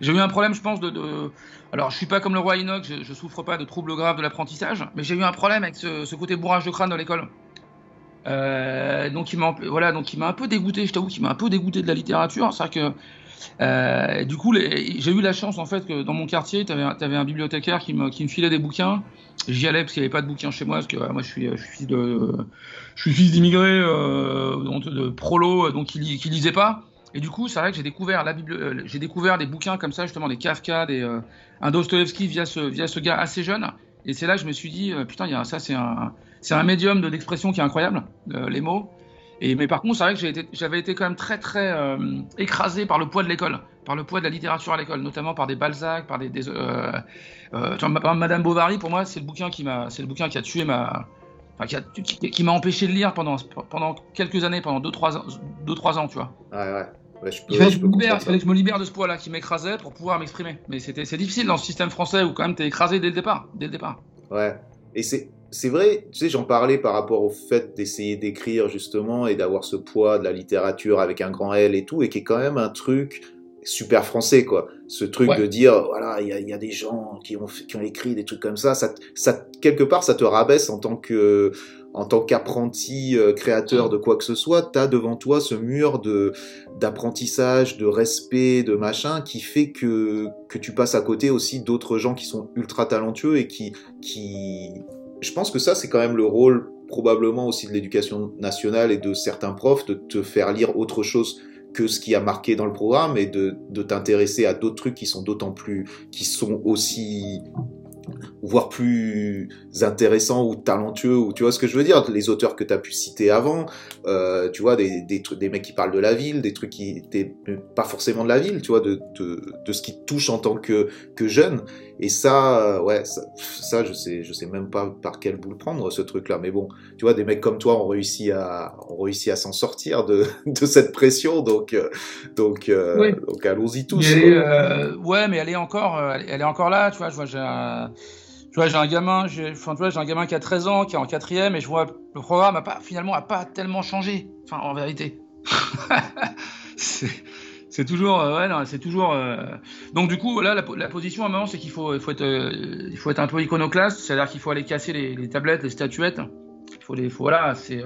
j'ai eu un problème, je pense, de, Alors, je suis pas comme le roi Enoch, je, je souffre pas de troubles graves de l'apprentissage, mais j'ai eu un problème avec ce, côté bourrage de crâne de l'école. Euh, donc il m'a voilà, donc il m'a un peu dégoûté. Je t'avoue qu'il m'a un peu dégoûté de la littérature. C'est que euh, du coup, j'ai eu la chance en fait que dans mon quartier, tu avais, un bibliothécaire qui me, filait des bouquins. J'y allais parce qu'il n'y avait pas de bouquins chez moi, parce que voilà, moi je suis, fils de, d'immigrés, euh, donc de prolo, donc qui, qui lisait pas. Et du coup, c'est vrai que j'ai découvert la euh, découvert des bouquins comme ça, justement des Kafka, des euh, un Dostoevsky via ce via ce gars assez jeune. Et c'est là que je me suis dit, euh, putain, y a ça, c'est un un médium de d'expression qui est incroyable, les mots. Et mais par contre, c'est vrai que été- j'avais été quand même très très euh, écrasé par le poids de l'école, par le poids de la littérature à l'école, notamment par des Balzac, par des, des euh, euh, ma- Madame Bovary. Pour moi, c'est le bouquin qui m'a, c'est le bouquin qui a tué ma, enfin, qui, a- qui- qui m'a empêché de lire pendant pendant quelques années, pendant deux trois ans, deux trois ans, tu vois. Ouais, ouais. Ouais, je peux, Il fallait, je que je libère, il fallait que je me libère de ce poids-là qui m'écrasait pour pouvoir m'exprimer. Mais c'était, c'est difficile dans ce système français où quand même t'es écrasé dès le départ, dès le départ. Ouais. Et c'est c'est vrai, tu sais, j'en parlais par rapport au fait d'essayer d'écrire justement et d'avoir ce poids de la littérature avec un grand L et tout, et qui est quand même un truc super français, quoi. Ce truc Ouais. de dire, voilà, il y a, il y a des gens qui ont, fait- qui ont écrit des trucs comme ça, ça, ça, quelque part, ça te rabaisse en tant que, en tant qu'apprenti euh, créateur de quoi que ce soit, t'as devant toi ce mur de d'apprentissage, de respect, de machin, qui fait que que tu passes à côté aussi d'autres gens qui sont ultra talentueux et qui qui, je pense que ça c'est quand même le rôle probablement aussi de l'éducation nationale et de certains profs de te faire lire autre chose que ce qui a marqué dans le programme et de, t'intéresser à d'autres trucs qui sont d'autant plus, qui sont aussi voire plus intéressants ou talentueux ou tu vois ce que je veux dire les auteurs que tu as pu citer avant euh, tu vois des, des trucs des mecs qui parlent de la ville des trucs qui étaient pas forcément de la ville tu vois de, de, de ce qui te touche en tant que, que jeune et ça euh, ouais ça, ça je sais je sais même pas par quel bout le prendre ce truc là mais bon tu vois des mecs comme toi ont réussi à ont réussi à s'en sortir de, de cette pression donc euh, donc euh, Oui. donc allons-y tous Mais euh, ouais, mais elle est encore, euh, elle, elle est encore là, tu vois. Je vois, j'ai un, tu vois, j'ai un gamin, enfin, tu vois, j'ai un gamin qui a 13 ans, qui est en quatrième, et je vois le programme a pas, finalement, a pas tellement changé. Enfin, en vérité, c'est, toujours, euh, ouais, non, c'est toujours. euh, Donc du coup, là, la, position à un moment, c'est qu'il faut, faut être, euh, il faut être un peu iconoclaste, c'est-à-dire qu'il faut aller casser les, tablettes, les statuettes. Il faut les, voilà, c'est,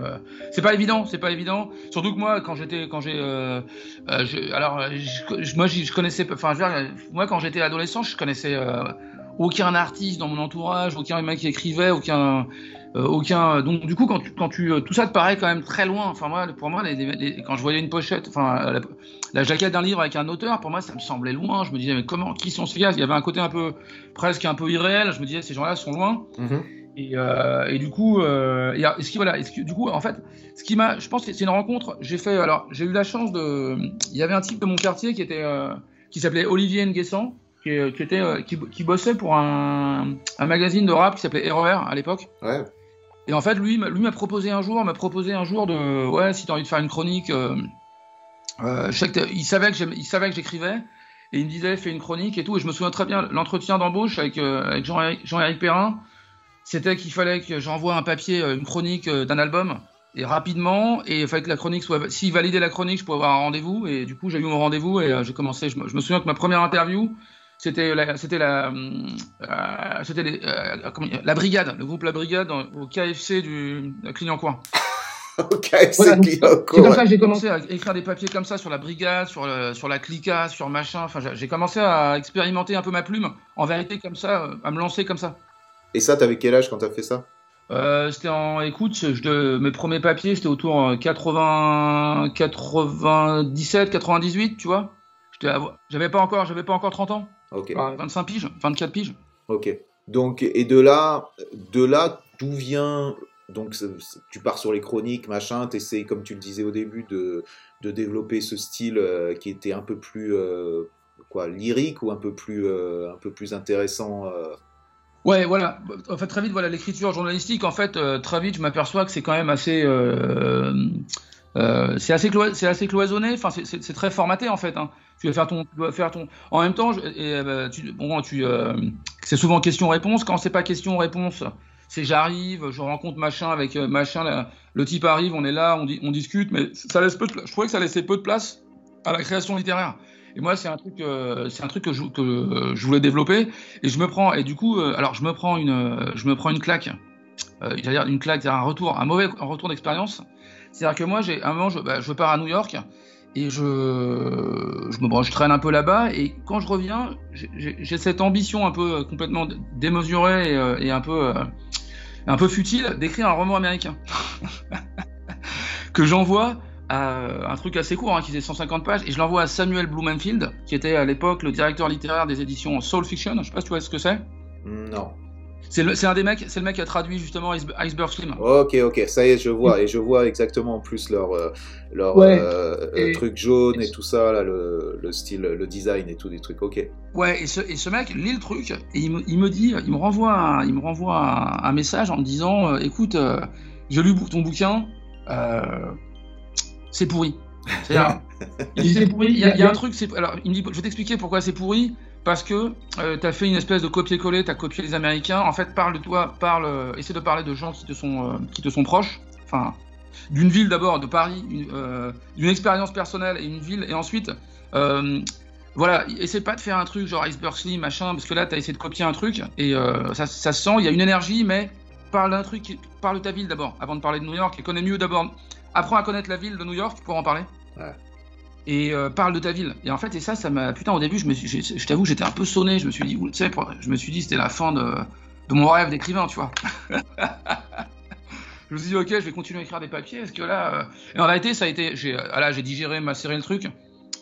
c'est pas évident, c'est pas évident. Surtout que moi, quand j'étais, quand j'ai, alors, moi, je connaissais, enfin, moi, quand j'étais adolescent, je connaissais aucun artiste dans mon entourage, aucun mec qui écrivait, aucun, euh, aucun. Donc, du coup, quand tu, quand tu, euh, tout ça te paraît quand même très loin. Enfin, moi, pour moi, les, les- les- quand je voyais une pochette, enfin, la, la jaquette d'un livre avec un auteur, pour moi, ça me semblait loin. Je me disais, mais comment, qui sont ces gars? Il y avait un côté un peu, presque un peu irréel. Je me disais, ces gens-là sont loin. Mhm. Et, euh, et du coup, euh, et, ce qui voilà, et ce qui- du coup, en fait, ce qui m'a, je pense que c'est une rencontre. J'ai fait, alors, j'ai eu la chance de, il y avait un type de mon quartier qui était, euh, qui s'appelait Olivier Nguessan, qui, est- qui était, euh, qui, qui bossait pour un, un magazine de rap qui s'appelait RER à l'époque. ouais Et en fait, lui, m'a- lui m'a proposé un jour, m'a proposé un jour de, ouais, si t'as envie de faire une chronique, euh, euh, je sais que t'as- il savait que il savait que j'écrivais, et il me disait, fais une chronique et tout. Et je me souviens très bien, l'entretien d'embauche avec, euh, avec Jean-Éric Perrin, c'était qu'il fallait que j'envoie un papier, euh, une chronique euh, d'un album, et rapidement, et il fallait que la chronique soit, s'il validait la chronique, je pouvais avoir un rendez-vous, et du coup, j'ai eu mon rendez-vous, et euh, j'ai commencé, je me, je me souviens que ma première interview, c'était la, c'était la, hum, euh, c'était les, euh, comment la brigade, le groupe La Brigade au KFC du Clignancourt. ok Voilà, c'est donc, C'est comme ça que j'ai commencé à écrire des papiers comme ça sur la brigade, sur, le- sur la clica, sur machin. Enfin, j'ai- commencé à expérimenter un peu ma plume. En vérité, comme ça, euh, à me lancer comme ça. et ça t'avais quel âge quand t'as fait ça? Euh, c'était en écoute, je, mes premiers papiers, c'était autour euh, 80, 97, 98, tu vois. J'avais pas encore, j'avais pas encore 30 ans, ok Enfin, 25 piges, 24 piges. Ok. Donc, et de là, de là, d'où vient donc tu pars sur les chroniques, machin, tu essaies, comme tu le disais au début, de, de développer ce style qui était un peu plus quoi, lyrique ou un peu plus, un peu plus intéressant Ouais, voilà. En fait, très vite, voilà, l'écriture journalistique, en fait, très vite, je m'aperçois que c'est quand même assez. Euh, c'est assez, c'est cloisonné, enfin c'est très formaté en fait. Hein. Tu vas faire ton, tu vas faire ton. En même temps, bah, euh, c'est souvent question-réponse. Quand c'est pas question-réponse, c'est j'arrive, je rencontre machin avec euh, machin. le type arrive, on est là, on, discute, mais ça laisse peu. Je trouvais que ça laissait peu de place à la création littéraire. Et moi, c'est un truc, c'est que je, voulais développer. Et je me prends, et du coup, alors je me prends une, je me prends une claque. Euh, dire une claque, un retour, un mauvais retour d'expérience c'est-à-dire que moi, j'ai un moment, je, bah, je, pars à New York et je, me, je traîne un peu là-bas. Et quand je reviens, j'ai cette ambition un peu euh, complètement démesurée et, euh, et un peu, euh, un peu futile d'écrire un roman américain que j'envoie à un truc assez court, hein, qui faisait 150 pages, et je l'envoie à Samuel Blumenfield, qui était à l'époque le directeur littéraire des éditions Soul Fiction. Je sais pas si tu vois ce que c'est. Non. C'est un des mecs, c'est le mec qui a traduit justement Iceberg Slim. Ok, ok, ça y est, je vois, et je vois exactement en plus leur, euh, leur euh, truc jaune et tout ça, là, le, le, style, le design et tout des trucs, ok. Ouais, et ce, et ce mec lit le truc, et il me, il me dit, il me renvoie, un, il me renvoie un, message en me disant, euh, écoute, j'ai lu ton bouquin, c'est pourri. C'est pourri. Il y, a, il y a un truc, alors il me dit, je vais t'expliquer pourquoi c'est pourri parce que euh, tu as fait une espèce de copier-coller, tu as copié les Américains. En fait, parle de toi, parle, euh, essaie de parler de gens qui te sont, euh, qui te sont proches. Enfin, d'une ville d'abord, de Paris, d'une expérience personnelle et une ville, et ensuite, voilà, essaie pas de faire un truc genre Iceberg Slim, machin, parce que là, tu as essayé de copier un truc, et ça, ça, se sent, il y a une énergie, mais parle d'un truc, parle de ta ville d'abord, avant de parler de New York, et connais mieux d'abord, apprends à connaître la ville de New York pour en parler. Ouais et euh, parle de ta ville. Et en fait, et ça, ça m'a. Putain, au début, je, me suis, je, t'avoue, j'étais un peu sonné. Je me suis dit, tu sais, je me suis dit, c'était la fin de, de mon rêve d'écrivain, tu vois. je me suis dit, ok, je vais continuer à écrire des papiers. Est-ce que là. Euh, et en réalité, ça a été. J'ai, ah là, j'ai digéré, macéré le truc.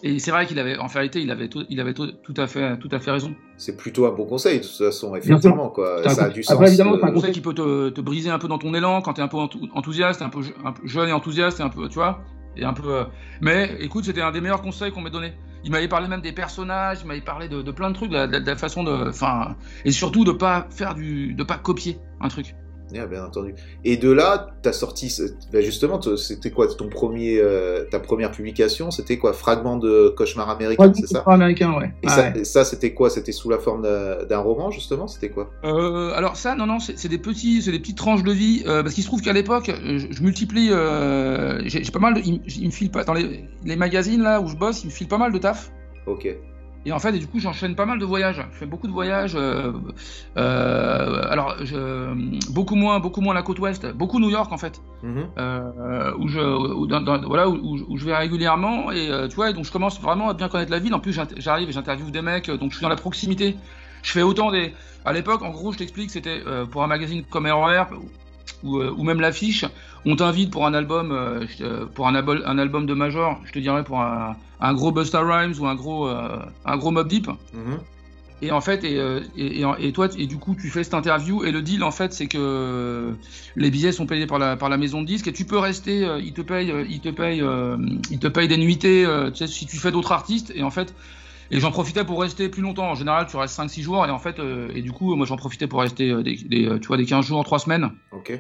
Et c'est vrai qu'il avait, en réalité, il avait, tout, il avait tout, à fait, tout à fait raison. C'est plutôt un bon conseil, de toute façon, effectivement, quoi. Ça a du sens. évidemment, c'est un conseil qui peut te, te, briser un peu dans ton élan quand t'es un peu enthousiaste, un peu, un peu jeune et enthousiaste, un peu, tu vois Euh, mais écoute, c'était un des meilleurs conseils qu'on m'ait donné. Il m'avait parlé même des personnages, il m'avait parlé de, plein de trucs, de, la façon de, enfin, et surtout de pas faire du, de pas copier un truc bien entendu. Et de là, tu as sorti, ben justement, c'était quoi ton premier, euh, ta première publication C'était quoi? Fragment de cauchemar américain, c'est ça? américain, ouais. Et ça, c'était quoi? C'était sous la forme d'un roman, justement? C'était quoi? Euh, Alors ça, non, non, c'est des petits, c'est des petites tranches de vie, euh, parce qu'il se trouve qu'à l'époque, je, multiplie, j'ai pas mal, de, il, me file pas dans les, les magazines là où je bosse, il me file pas mal de taf. Ok. Et en fait, et du coup, j'enchaîne pas mal de voyages. Je fais beaucoup de voyages. Euh, euh, alors, je, beaucoup moins, beaucoup moins la côte ouest, beaucoup New York en fait, mhm. euh, où je, voilà, où, je vais régulièrement. Et tu vois, donc je commence vraiment à bien connaître la ville. En plus, j'arrive et j'interviewe des mecs, donc je suis dans la proximité. Je fais autant des. À l'époque, en gros, je t'explique, c'était pour un magazine comme RER ou, ou même l'affiche on t'invite pour un album, euh, pour un, un, album de Major, je te dirais pour un, gros Busta Rhymes ou un gros, euh, un gros Mob Deep. Mhm. Et en fait, euh, et, et, toi, et du coup, tu fais cette interview et le deal, en fait, c'est que les billets sont payés par la, par la maison de disques et tu peux rester, ils te payent, ils te payent, ils te payent des nuitées, tu sais, si tu fais d'autres artistes. Et en fait, et j'en profitais pour rester plus longtemps. En général, tu restes 5-6 jours et en fait, et du coup, moi, j'en profitais pour rester des, tu vois, des 15 jours, 3 semaines. Ok.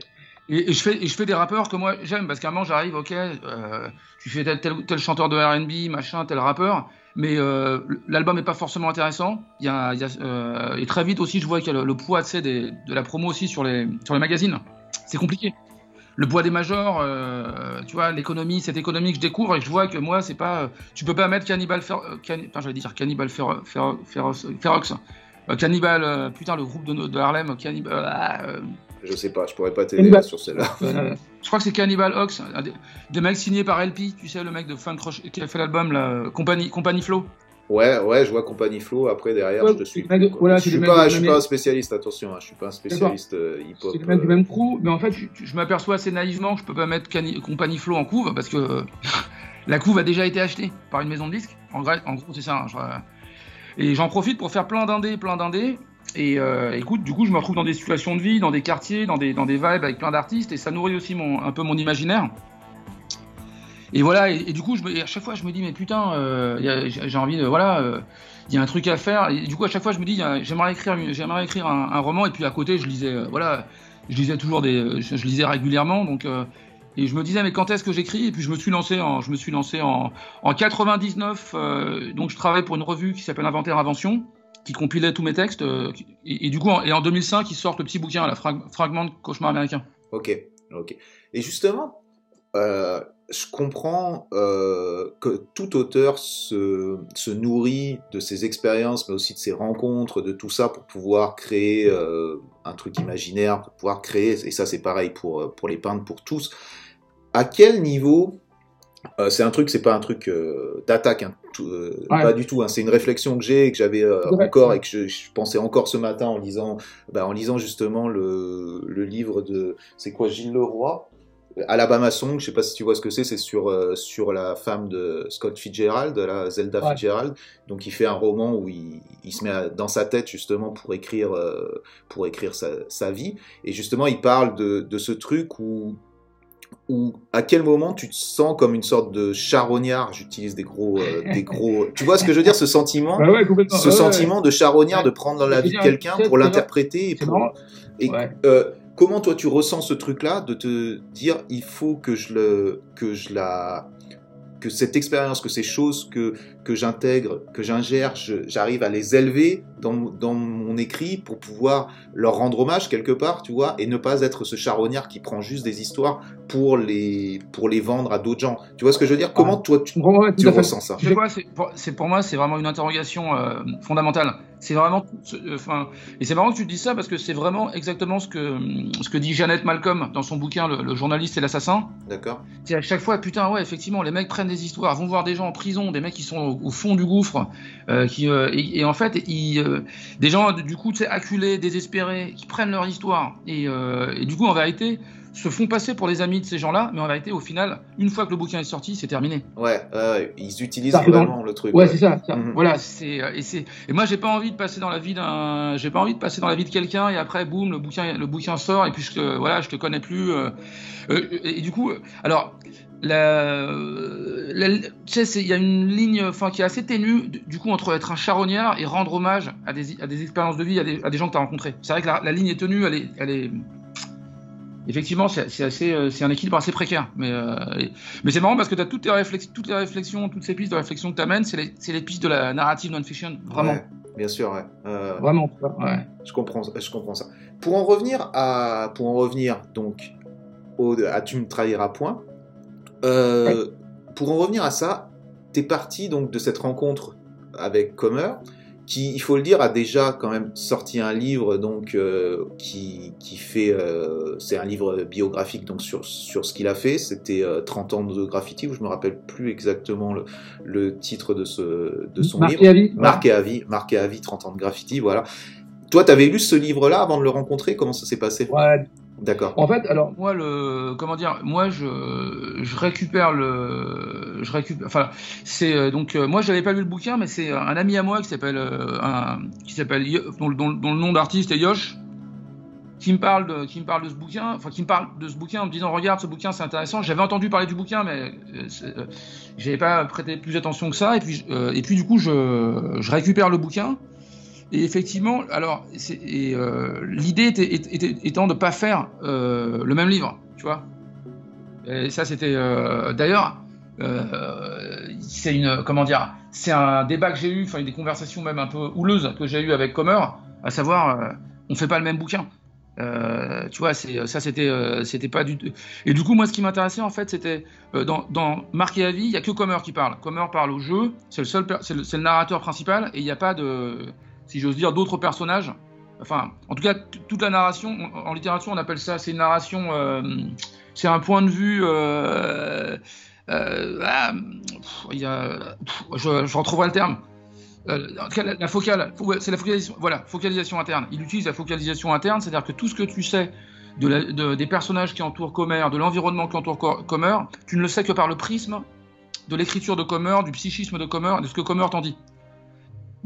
Et, je fais, et je fais des rappeurs que moi j'aime parce qu'à un moment j'arrive, ok, euh, tu fais tel, tel, chanteur de R&B, machin, tel rappeur, mais euh, l'album est pas forcément intéressant. Y a, y a euh, et très vite aussi je vois qu'il y a le, poids de la promo aussi sur les, sur les magazines. C'est compliqué. Le poids des majors, euh, tu vois, l'économie, cette économie que je découvre et je vois que moi c'est pas, tu peux pas mettre Cannibal Fer, can, j'allais dire Cannibal Fer, Fer, Ferox, Cannibal, putain le groupe de, de Harlem, Cannibal. Je sais pas, je pourrais pas t'aider sur celle-là. je crois que c'est Cannibal Ox, des, mecs signés par LP, tu sais, le mec de Funk qui a fait l'album, la Compagnie, Compagnie Flow. Ouais, ouais, je vois Compagnie Flow. Après, derrière, je te suis. je suis pas, je suis pas un spécialiste, attention, hein, je suis pas un spécialiste euh, hip-hop. C'est le mec du même crew, mais en fait, je, m'aperçois assez naïvement que je peux pas mettre Compagnie Flow en couve parce que la couve a déjà été achetée par une maison de disques. En, en gros, c'est ça. Hein, et j'en profite pour faire plein d'indés, plein d'indés. Et écoute, du coup, je me retrouve dans des situations de vie, dans des quartiers, dans des, dans des vibes avec plein d'artistes, et ça nourrit aussi mon, un peu mon imaginaire. Et voilà, et, du coup, à chaque fois, je me dis, mais putain, j'ai envie de. Voilà, il y a un truc à faire. Et du coup, à chaque fois, je me dis, j'aimerais écrire, j'aimerais écrire un, roman, et puis à côté, je lisais. voilà, je lisais toujours des. Je, lisais régulièrement, donc. Et je me disais, mais quand est-ce que j'écris? Et puis je me suis lancé en, je me suis lancé en, en 99. Euh, donc je travaille pour une revue qui s'appelle Inventaire Invention, qui compilait tous mes textes. Euh, et, du coup, en, et en 2005, ils sortent le petit bouquin, la fragment de cauchemar américain. Ok, ok. Et justement, euh, je comprends que tout auteur se, se, nourrit de ses expériences, mais aussi de ses rencontres, de tout ça pour pouvoir créer un truc imaginaire, pour pouvoir créer, et ça c'est pareil pour, pour les peintres, pour tous, à quel niveau euh, c'est un truc, c'est pas un truc euh, d'attaque, hein, euh, pas du tout. Hein, c'est une réflexion que j'ai, que j'avais encore et que je, pensais encore ce matin en lisant, bah, en lisant justement le, livre de, c'est quoi, Gilles Leroy, Alabama Song. Je sais pas si tu vois ce que c'est. C'est sur sur la femme de Scott Fitzgerald, la Zelda Fitzgerald. Donc il fait un roman où il, se met dans sa tête justement pour écrire pour écrire sa, vie. Et justement il parle de, de ce truc où ou à quel moment tu te sens comme une sorte de charognard? J'utilise des gros, euh, des gros. Tu vois ce que je veux dire Ce sentiment, ce sentiment de charognard, de prendre dans la vie de quelqu'un pour l'interpréter et pour. Et, euh, comment toi tu ressens ce truc-là de te dire il faut que je le, que je la, que cette expérience, que ces choses que, que j'intègre, que j'ingère, j'arrive à les élever dans, dans, mon écrit pour pouvoir leur rendre hommage quelque part, tu vois, et ne pas être ce charognard qui prend juste des histoires pour les, pour les vendre à d'autres gens. Tu vois ce que je veux dire? Comment toi tu, tu ressens ça? C'est pour, moi, c'est vraiment une interrogation euh, fondamentale. C'est vraiment, enfin, et c'est marrant que tu te dises ça parce que c'est vraiment exactement ce que ce que dit Jeannette Malcolm dans son bouquin Le, journaliste et l'assassin. D'accord. C'est à chaque fois, putain, ouais, effectivement, les mecs prennent des histoires, vont voir des gens en prison, des mecs qui sont au, fond du gouffre, euh, qui euh, et, en fait, ils, des gens du coup, tu sais, acculés, désespérés, qui prennent leur histoire et, et du coup, en vérité, se font passer pour les amis de ces gens-là, mais en vérité, au final, une fois que le bouquin est sorti, c'est terminé. Ouais, ils utilisent vraiment le truc. Ouais, c'est ça. Mhm. Voilà, c'est et c'est et moi j'ai pas envie de passer dans la vie d'un, j'ai pas envie de passer dans la vie de quelqu'un et après boum le bouquin le bouquin sort et puis je voilà je te connais plus euh, euh, et, du coup alors la, tu sais, il y a une ligne enfin, qui est assez ténue, du coup, entre être un charognard et rendre hommage à des, à des expériences de vie, à des, à des gens que tu as rencontrés. C'est vrai que la, la, ligne est tenue, elle est, elle est, effectivement, c'est assez, euh, c'est un équilibre assez précaire. Mais, euh, mais c'est marrant parce que tu as toutes, les toutes les réflexions, toutes ces pistes de réflexion que tu amènes, c'est les, les, pistes de la narrative non-fiction, vraiment. bien sûr, ouais. Euh, vraiment, ouais. Je comprends, je comprends ça. Pour en revenir à, pour en revenir donc au, à tu me trahiras point. Pour en revenir à ça, tu es parti donc de cette rencontre avec Comer qui, il faut le dire, a déjà quand même sorti un livre donc euh, qui, qui, fait, euh, c'est un livre biographique donc sur, sur ce qu'il a fait. C'était 30 euh, ans de graffiti, où je me rappelle plus exactement le, le titre de, ce, de son livre. À vie. Marqué à vie. Marqué à vie, 30 ans de graffiti, voilà. Toi, tu avais lu ce livre-là avant de le rencontrer? Comment ça s'est passé? Ouais, D'accord. En fait, alors moi le comment dire, moi je, je récupère le je récupère enfin c'est euh, donc euh, moi j'avais pas lu le bouquin mais c'est un ami à moi qui s'appelle euh, un qui s'appelle dont, dont, le nom d'artiste est Yosh qui me parle de qui me parle de ce bouquin, enfin qui me parle de ce bouquin en me disant regarde ce bouquin c'est intéressant. J'avais entendu parler du bouquin mais j'avais pas prêté plus attention que ça et puis et puis du coup je, je récupère le bouquin et effectivement, alors, euh, l'idée était, étant de ne pas faire euh, le même livre, tu vois. Et ça, c'était. Euh, d'ailleurs, c'est une. Comment dire C'est un débat que j'ai eu, enfin, des conversations même un peu houleuses que j'ai eu avec Comer, à savoir, on ne fait pas le même bouquin. tu vois, ça c'était c'était pas du tout. Et du coup, moi, ce qui m'intéressait en fait, c'était dans, dans Marqué à vie, il y a que Comer qui parle. Comer parle au jeu, c'est le seul, c'est le, le, narrateur principal, et il n'y a pas de si j'ose dire, d'autres personnages. Enfin, en tout cas, toute la narration, en littérature, on appelle ça, c'est une narration, euh, c'est un point de vue. Euh, euh, ah, je, je, le terme. cas, la, focale, c'est la focalisation, voilà, focalisation interne. Il utilise la focalisation interne, c'est-à-dire que tout ce que tu sais de des personnages qui entourent Comer, de l'environnement qui entoure Comer, tu ne le sais que par le prisme de l'écriture de Comer, du psychisme de Comer, de ce que Comer t'en dit.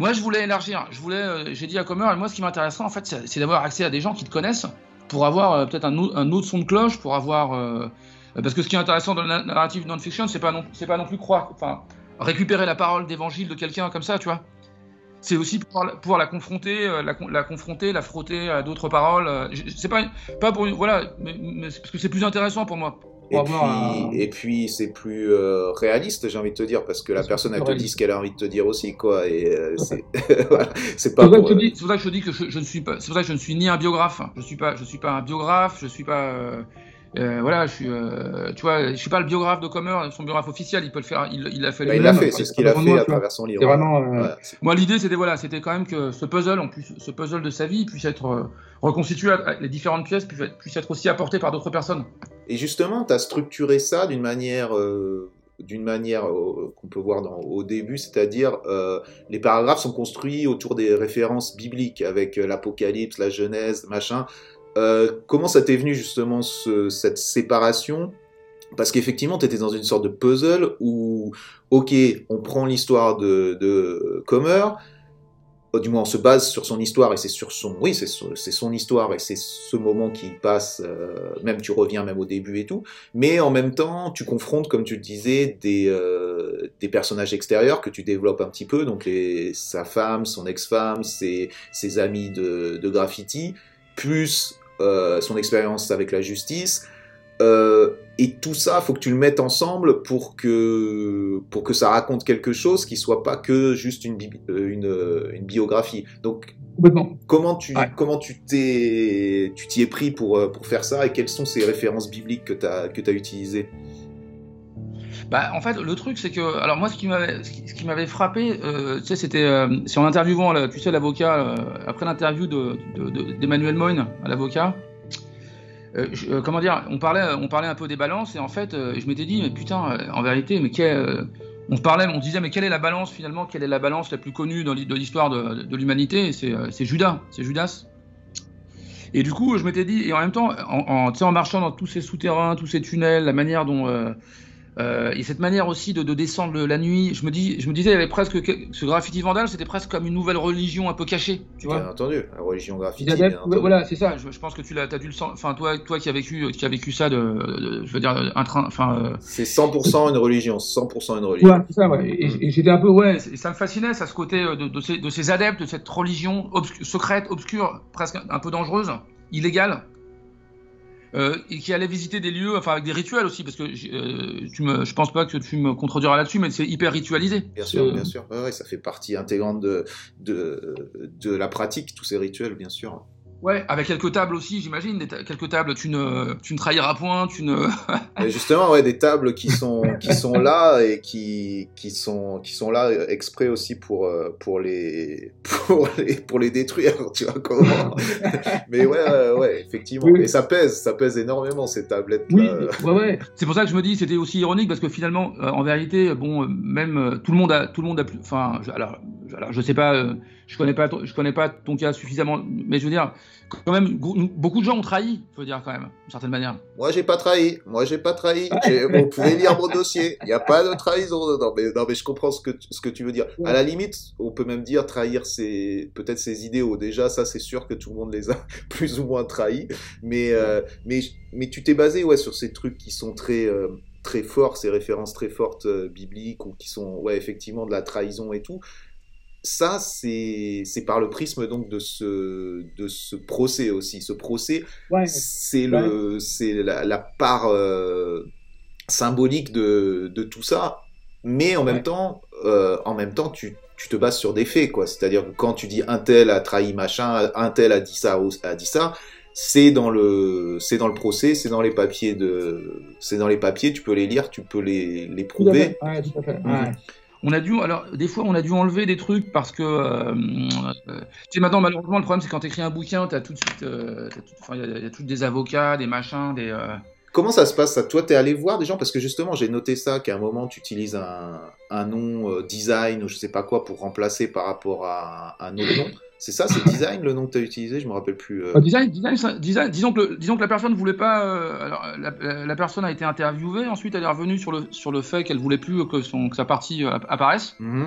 Moi, je voulais élargir. Je voulais, j'ai dit à Comer, moi, ce qui m'intéresserait, en fait, c'est d'avoir accès à des gens qui te connaissent pour avoir peut-être un, autre son de cloche, pour avoir. parce que ce qui est intéressant dans le narrative non-fiction, c'est pas non, c'est pas non plus croire, enfin, récupérer la parole d'évangile de quelqu'un comme ça, tu vois c'est aussi pouvoir, pouvoir, la confronter, euh, la, la, confronter, la frotter à d'autres paroles. Euh, c'est pas, pas pour voilà, mais, parce que c'est plus intéressant pour moi. et, puis, et puis c'est plus euh, réaliste, j'ai envie de te dire, parce que la personne elle te dit ce qu'elle a envie de te dire aussi, quoi. Et c'est voilà, pas. Pour... C'est pour ça que je te dis que je, je ne suis pas. C'est pour ça que je ne suis ni un biographe. Je suis pas. Je suis pas un biographe. Je suis pas. Euh, voilà, je suis, euh, tu vois, je suis pas le biographe de Comer, son biographe officiel, il peut le faire, il, il a fait. Bah, il l'a fait, c'est ce qu'il a fait à travers son livre. Vraiment, euh, moi, l'idée, c'était voilà, c'était quand même que ce puzzle, en plus, ce puzzle de sa vie, puisse être reconstitué, les différentes pièces puissent être aussi apportées par d'autres personnes. Et justement, tu as structuré ça d'une manière d'une manière qu'on peut voir dans, au début, c'est-à-dire les paragraphes sont construits autour des références bibliques avec l'Apocalypse, la Genèse, machin. Euh, comment ça t'est venu justement cette séparation? Parce qu'effectivement, tu étais dans une sorte de puzzle où, ok, on prend l'histoire de, de Comer, du moins on se base sur son histoire et c'est sur son oui c'est son histoire et c'est ce moment qui passe euh, même tu reviens même au début et tout. Mais en même temps tu confrontes comme tu le disais des euh, personnages extérieurs que tu développes un petit peu. Donc sa femme son ex-femme ses, ses amis de, de graffiti plus euh, son expérience avec la justice. Euh, et tout ça, faut que tu le mettes ensemble pour que, pour que ça raconte quelque chose qui soit pas que juste une, euh, une, une biographie. Donc, comment tu comment tu t'es tu t'y es pris pour, pour faire ça et quelles sont ces références bibliques que tu as, que as utilisées? Bah, en fait, le truc, c'est que, alors moi, ce qui m'avait, frappé, euh, tu sais, c'était, euh, c'est en interviewant, tu sais, l'avocat, euh, après l'interview de, d'Emmanuel Moyne, l'avocat, comment dire, on parlait, on parlait un peu des balances, et en fait, je m'étais dit, mais putain, en vérité, mais quel, on parlait, on disait, mais quelle est la balance finalement, quelle est la balance la plus connue dans l'histoire de, l'humanité C'est, Judas, c'est Judas. Et du coup, je m'étais dit, et en même temps, en, en, en marchant dans tous ces souterrains, tous ces tunnels, la manière dont euh, et cette manière aussi de, de, descendre la nuit, je me, dis, je me disais, il y avait presque ce graffiti vandal, c'était presque comme une nouvelle religion un peu cachée, tu vois. Bien entendu, la religion graffiti. voilà, c'est ça. Je, pense que tu l'as, as dû le sens. Enfin, toi, toi qui as vécu, qui a vécu ça, de, je veux dire, un train. Enfin. Euh, c'est 100% une religion, 100% une religion. Ouais, c'est ça. Ouais. Et, j'étais un peu, ouais, ça me fascinait, ça, ce côté de, de, ces, de ces adeptes, de cette religion secrète, obscure, presque un peu dangereuse, illégale euh, et qui allait visiter des lieux, enfin avec des rituels aussi, parce que euh, tu me, je pense pas que tu me contrediras là-dessus, mais c'est hyper ritualisé. Bien sûr, bien sûr. Ouais, ça fait partie intégrante de, de, de la pratique, tous ces rituels, bien sûr. Ouais, avec quelques tables aussi, j'imagine. Quelques tables, tu ne, tu ne trahiras point, tu ne. justement, ouais, des tables qui sont, qui sont là et qui, qui sont, qui sont là exprès aussi pour, euh, pour les, pour les, pour les détruire, tu vois comment. Mais ouais, ouais, effectivement. Et ça pèse, ça pèse énormément ces tablettes. Oui, ouais, ouais. C'est pour ça que je me dis, c'était aussi ironique parce que finalement, euh, en vérité, bon, même euh, tout le monde a, tout le monde a, enfin, alors, alors, je sais pas je connais pas, je connais pas ton cas suffisamment, mais je veux dire, quand même, beaucoup de gens ont trahi, je veux dire quand même, d'une certaine manière. Moi, j'ai pas trahi. Moi, j'ai pas trahi. Vous pouvez lire mon dossier. Il n'y a pas de trahison dedans. Mais, non, mais je comprends ce que, ce que tu veux dire. À la limite, on peut même dire trahir ses, peut-être ses idéaux. Déjà, ça, c'est sûr que tout le monde les a plus ou moins trahis. Mais, euh, mais, mais tu t'es basé, ouais, sur ces trucs qui sont très, euh, très forts, ces références très fortes euh, bibliques ou qui sont, ouais, effectivement, de la trahison et tout ça, c'est par le prisme donc de ce, de ce procès aussi. Ce procès, c'est la, la, part euh, symbolique de, de, tout ça, mais en même temps, euh, en même temps, tu, tu, te bases sur des faits, quoi. C'est-à-dire que quand tu dis un tel a trahi machin, un tel a dit ça, a dit ça, c'est dans le c'est dans le procès, c'est dans les papiers de c'est dans les papiers, tu peux les lire, tu peux les, les prouver. Ouais, tout à fait. Mmh. On a dû, alors des fois, on a dû enlever des trucs parce que, euh, euh tu maintenant, malheureusement, le problème, c'est quand tu écris un bouquin, tu as tout de suite, euh, il y, a tous des avocats, des machins, des. Comment ça se passe ça? Toi, tu es allé voir des gens? Parce que justement, j'ai noté ça, qu'à un moment, tu utilises un, un nom design ou je sais pas quoi pour remplacer par rapport à un autre nom. C'est ça, c'est design le nom que tu as utilisé Je me rappelle plus. Euh. Bah, design, design, design, disons, que disons que la personne voulait pas. Euh, alors, la, personne a été interviewée, ensuite elle est revenue sur le, sur le fait qu'elle voulait plus que, son, que sa partie euh, apparaisse. Mm-hmm.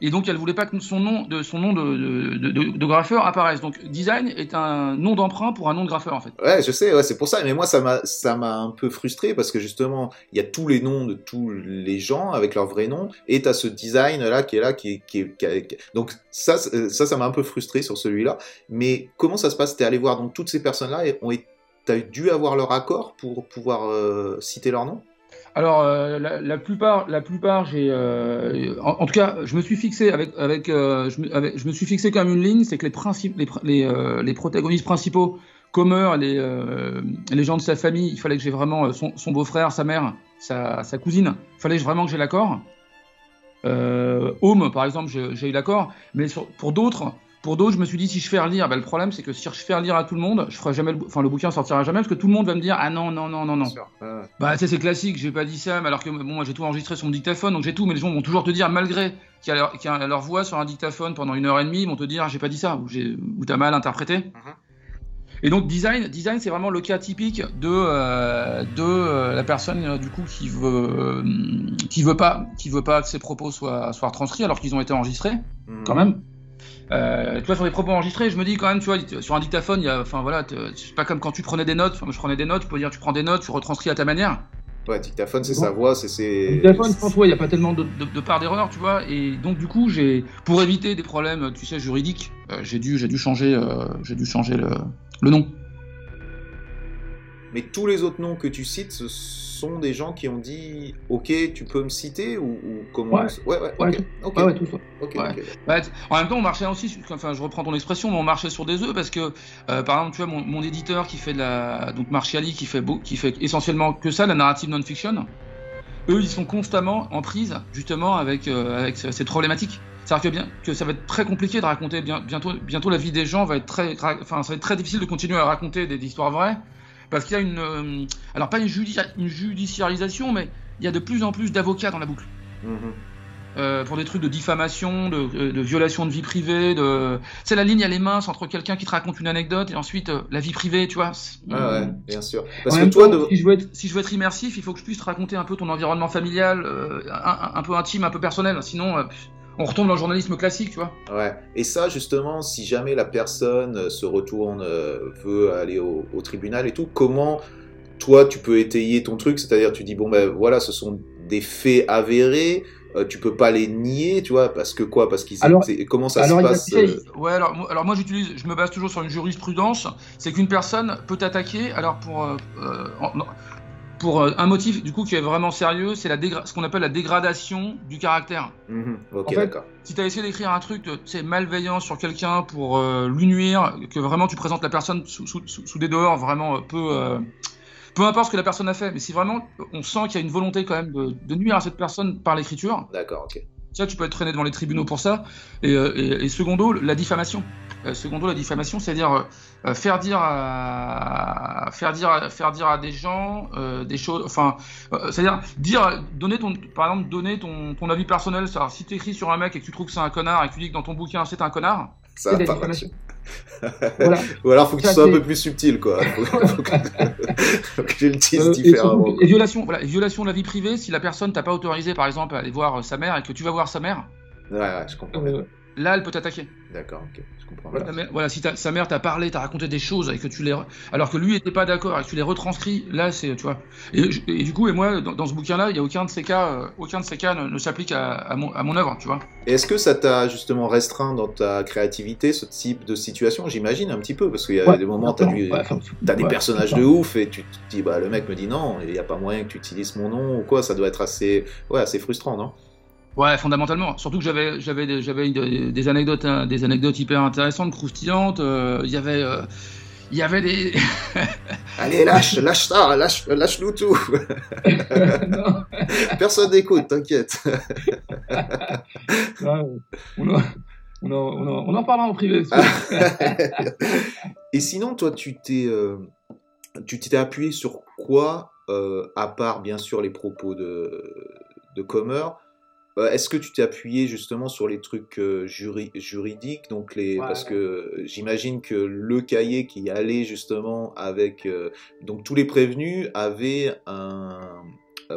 Et donc, elle voulait pas que son nom de, son nom de, de, graffeur apparaisse. Donc, design est un nom d'emprunt pour un nom de graffeur, en fait. Ouais, je sais, ouais, c'est pour ça. Mais moi, ça m'a, un peu frustré parce que justement, il y a tous les noms de tous les gens avec leur vrai nom et t'as ce design là qui est là, qui qui donc ça, ça, m'a un peu frustré sur celui-là. Mais comment ça se passe? T'es allé voir donc toutes ces personnes-là et ont, t'as dû avoir leur accord pour pouvoir euh, citer leur nom? Alors, euh, la, plupart, la plupart, j'ai, euh, en, tout cas, je me suis fixé avec, avec, euh, me, je, me suis fixé comme une ligne, c'est que les principes, les, les, les, protagonistes principaux, Comer, les, les gens de sa famille, il fallait que j'ai vraiment son, beau-frère, sa mère, sa, sa cousine, il fallait vraiment que j'ai l'accord. Home, par exemple, j'ai eu l'accord, mais pour d'autres, pour d'autres, je me suis dit, si je fais relire, ben, le problème, c'est que si je fais relire à tout le monde, je ferai jamais le, enfin, le bouquin sortira jamais parce que tout le monde va me dire, ah non, non, non, non, non. Bah, c'est classique, j'ai pas dit ça, mais alors que bon, moi, j'ai tout enregistré sur mon dictaphone, donc j'ai tout, mais les gens vont toujours te dire, malgré qu'il y, a leur voix sur un dictaphone pendant une heure et demie, ils vont te dire, ah, j'ai pas dit ça, ou, t'as mal interprété. Mhm. Et donc design, design c'est vraiment le cas typique de euh, de euh, la personne euh, du coup qui veut qui veut pas qui veut pas que ses propos soient soient retranscrits alors qu'ils ont été enregistrés mhm. quand même. Euh, tu vois, sur les propos enregistrés, je me dis quand même, tu vois, sur un dictaphone, il y a, enfin voilà, c'est pas comme quand tu prenais des notes. Enfin, je prenais des notes, tu peux dire, tu prends des notes, tu retranscris à ta manière. Ouais, dictaphone, c'est sa voix, c'est. Dictaphone, je pense, ouais, il n'y a pas tellement de, de, part d'erreur, tu vois. Et donc, du coup, j'ai, pour éviter des problèmes, tu sais, juridiques, euh, j'ai dû, j'ai dû changer, euh, j'ai dû changer le, le nom. Mais tous les autres noms que tu cites, ce sont des gens qui ont dit Ok, tu peux me citer ou, comment Ouais, ouais, ouais, ouais, ouais tout ça. Bah, en même temps, on marchait aussi, enfin, je reprends ton expression, mais on marchait sur des œufs parce que, euh, par exemple, tu vois, mon, éditeur qui fait de la. Donc, Marchiali, qui fait, qui fait essentiellement que ça, la narrative non-fiction, eux, ils sont constamment en prise, justement, avec, euh, avec cette problématique. C'est-à-dire que, bien, que ça va être très compliqué de raconter bien, bientôt, bientôt la vie des gens va être très, enfin, ça va être très difficile de continuer à raconter des histoires vraies parce qu'il y a une, euh, alors pas une, judiciarisation, mais il y a de plus en plus d'avocats dans la boucle. Mhm. Euh, pour des trucs de diffamation, de, euh, violation de vie privée, de. C'est la ligne, elle est mince entre quelqu'un qui te raconte une anecdote et ensuite la vie privée, tu vois. Ah ouais, bien sûr. Parce que toi, si, je veux être, si je veux être immersif, il faut que je puisse te raconter un peu ton environnement familial, un, un, peu intime, un peu personnel. Sinon, on retombe dans le journalisme classique, tu vois. Ouais. Et ça, justement, si jamais la personne euh, se retourne, euh, veut aller au, tribunal et tout, comment toi tu peux étayer ton truc? C'est-à-dire, tu dis bon ben voilà, ce sont des faits avérés. Euh, tu peux pas les nier, tu vois, parce que quoi? Parce qu'ils comment ça se passe Ouais, alors, alors moi j'utilise, je me base toujours sur une jurisprudence, c'est qu'une personne peut attaquer, alors pour pour euh, un motif du coup qui est vraiment sérieux, c'est la ce qu'on appelle la dégradation du caractère. Mhm. ok, d'accord. Si tu as essayé d'écrire un truc, c'est malveillant sur quelqu'un pour euh, lui nuire, que vraiment tu présentes la personne sous, sous, des dehors vraiment euh, peu, peu importe ce que la personne a fait, mais si vraiment on sent qu'il y a une volonté quand même de, de nuire à cette personne par l'écriture. D'accord, ok. Ça, tu peux être traîné devant les tribunaux pour ça. Et, et, et secondo, la diffamation. Euh, secondo, la diffamation, c'est-à-dire euh, faire dire à faire dire faire dire à des gens euh, des choses. Enfin, c'est-à-dire dire donner ton par exemple donner ton, ton avis personnel. Si tu écris sur un mec et que tu trouves que c'est un connard et que tu dis que dans ton bouquin c'est un connard. Ça va pas voilà. Ou alors faut que tu sois un peu plus subtil quoi. Faut, faut que, faut que le dise différemment. Et, violation, voilà, violation de la vie privée si la personne t'a pas autorisé par exemple à aller voir sa mère et que tu vas voir sa mère. Ouais, ouais je comprends là, elle peut t'attaquer. D'accord, ok, comprends. Voilà, si sa mère t'a parlé, t'a raconté des choses et que tu les, alors que lui était pas d'accord et que tu les retranscris, là, c'est, tu vois. Et, du coup, et moi, dans, ce bouquin-là, il y a aucun de ces cas, euh, aucun de ces cas ne, s'applique à, mon, à mon œuvre, tu vois. Est-ce que ça t'a justement restreint dans ta créativité ce type de situation? J'imagine un petit peu parce qu'il y a des moments, t'as as des personnages de ouf et tu te dis, bah, le mec me dit non, il n'y a pas moyen que tu utilises mon nom ou quoi. Ça doit être assez, ouais, assez frustrant, non? Ouais, fondamentalement. Surtout que j'avais, j'avais, j'avais des anecdotes, hein, des anecdotes hyper intéressantes, croustillantes. Euh, il y avait, euh, il y avait des. Allez, lâche, lâche ça, lâche, lâche-nous tout. Personne n'écoute, t'inquiète. on, en, on, on, en parlera en privé. Et sinon, toi, tu t'es, euh, tu t'es appuyé sur quoi, à part bien sûr les propos de, de Comer est-ce que tu t'es appuyé justement sur les trucs euh, juridiques? Donc les parce que j'imagine que le cahier qui allait justement avec euh, donc tous les prévenus avaient un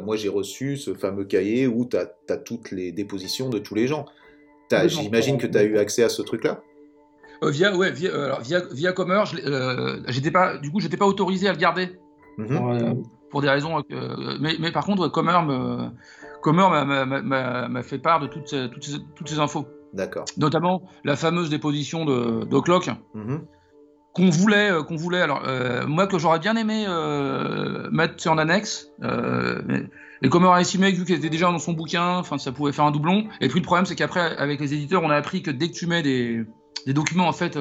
moi j'ai reçu ce fameux cahier où tu as, toutes les dépositions de tous les gens. J'imagine que tu as eu accès à ce truc-là? Euh, via, ouais, via, alors, via, via Commerce, j'étais pas, du coup, j'étais pas autorisé à le garder. Mhm. pour des raisons. mais, mais, par contre, Commerce m'a fait part de toutes ces, toutes ces, toutes ces infos. D'accord. Notamment la fameuse déposition de, de mhm. qu'on voulait, qu'on voulait. Alors euh, moi que j'aurais bien aimé euh, mettre en annexe. Euh, mais, les Comores estimé vu qu'elle était déjà dans son bouquin, enfin ça pouvait faire un doublon. Et puis le problème c'est qu'après avec les éditeurs on a appris que dès que tu mets des, des documents en fait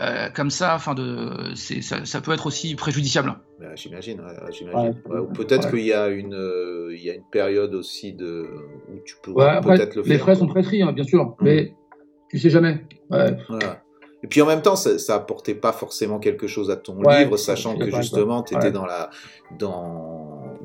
euh, comme ça, enfin de, ça, ça, peut être aussi préjudiciable. Bah, j'imagine, j'imagine. peut-être qu'il y a une, euh, il y a une période aussi de où tu peux peut-être le faire. Les frais sont prescrits, hein, bien sûr, mmh. mais tu sais jamais. Et puis en même temps, ça, ça apportait pas forcément quelque chose à ton livre, sachant que justement, tu étais dans la, dans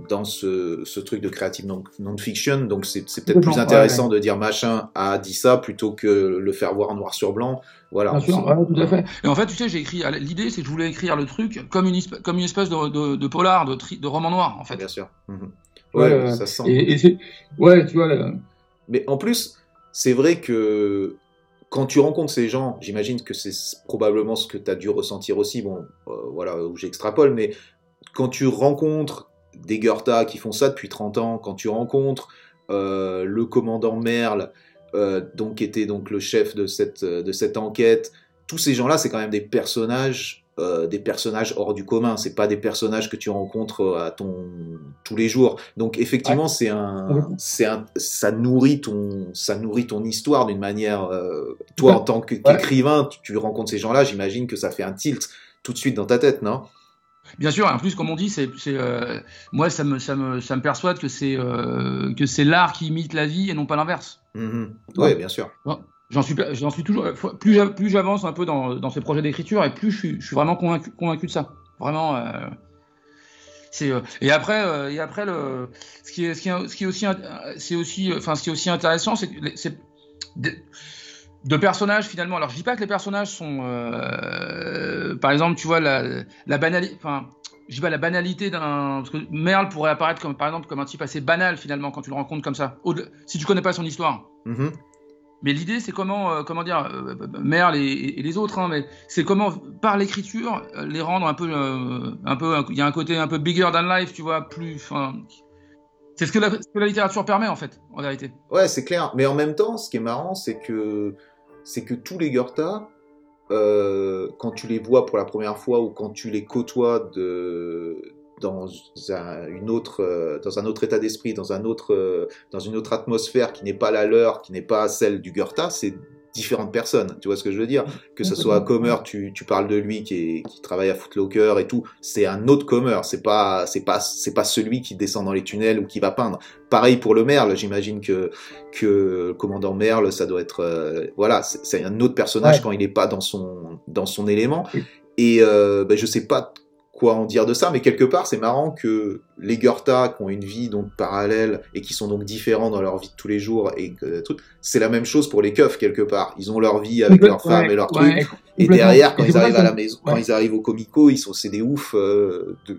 dans ce, ce truc de creative non-fiction, donc c'est peut-être plus intéressant de dire machin a dit ça plutôt que le faire voir en noir sur blanc. Voilà. Bien sûr, tout à fait. Et en fait, tu sais, j'ai écrit. L'idée, c'est que je voulais écrire le truc comme une, comme une espèce de, de, de polar, de, de, roman noir, en fait. Bien sûr. Mhm. Ouais, ça sent. Et, ouais, tu vois. Mais en plus, c'est vrai que quand tu rencontres ces gens, j'imagine que c'est probablement ce que tu as dû ressentir aussi, bon, euh, voilà, où j'extrapole, mais quand tu rencontres des Goethe qui font ça depuis 30 ans, quand tu rencontres euh, le commandant Merle, euh, donc, qui était donc le chef de cette, de cette enquête, tous ces gens-là, c'est quand même des personnages, euh, des personnages hors du commun. C'est pas des personnages que tu rencontres à ton tous les jours. Donc effectivement, c'est un, c'est un, ça nourrit ton, ça nourrit ton histoire d'une manière. toi, en tant qu'écrivain, tu, tu rencontres ces gens-là, j'imagine que ça fait un tilt tout de suite dans ta tête, non? Bien sûr, en plus, comme on dit, c'est, euh, moi, ça me, ça, me, ça me persuade que c'est, euh, que c'est l'art qui imite la vie et non pas l'inverse. Mm-hmm. Oui, bien sûr. J'en suis, j'en suis toujours. Plus, plus j'avance un peu dans, dans ces projets d'écriture, et plus je suis, je suis vraiment convaincu, convaincu de ça. Vraiment. Euh, c'est et après et après le ce qui est ce qui est, ce qui est aussi c'est aussi enfin ce qui est aussi intéressant c'est c'est de personnages finalement. Alors je dis pas que les personnages sont, euh, par exemple, tu vois la, la banalité, enfin, je dis pas la banalité d'un, parce que Merle pourrait apparaître comme par exemple comme un type assez banal finalement quand tu le rencontres comme ça, si tu connais pas son histoire. Mm-hmm. Mais l'idée c'est comment, euh, comment dire, euh, Merle et, les autres, hein, mais c'est comment par l'écriture les rendre un peu, un peu, il y a un côté un peu bigger than life, tu vois, plus. C'est ce, que la, littérature permet en fait, en vérité. Ouais, c'est clair. Mais en même temps, ce qui est marrant, c'est que c'est que tous les Goethe, euh, quand tu les vois pour la première fois ou quand tu les côtoies de, dans, un, une autre, euh, dans un autre état d'esprit, dans, un autre, euh, dans une autre atmosphère qui n'est pas la leur, qui n'est pas celle du Goethe, c'est différentes personnes. Tu vois ce que je veux dire? Que ce soit Comer, tu, tu parles de lui qui, est, qui travaille à Footlocker et tout, c'est un autre Comer. C'est pas c'est pas c'est pas celui qui descend dans les tunnels ou qui va peindre. Pareil pour le Merle. J'imagine que que le commandant Merle, ça doit être euh, voilà, c'est un autre personnage quand il n'est pas dans son dans son élément. Et euh, ben, je sais pas quoi en dire de ça, mais quelque part, c'est marrant que les Goethe qui ont une vie donc parallèle et qui sont donc différents dans leur vie de tous les jours et que tout, c'est la même chose pour les keufs quelque part. Ils ont leur vie avec leurs femmes et leurs trucs, et derrière, quand ils arrivent à la maison, quand ils arrivent au comico, ils sont c'est des oufs. Euh, de...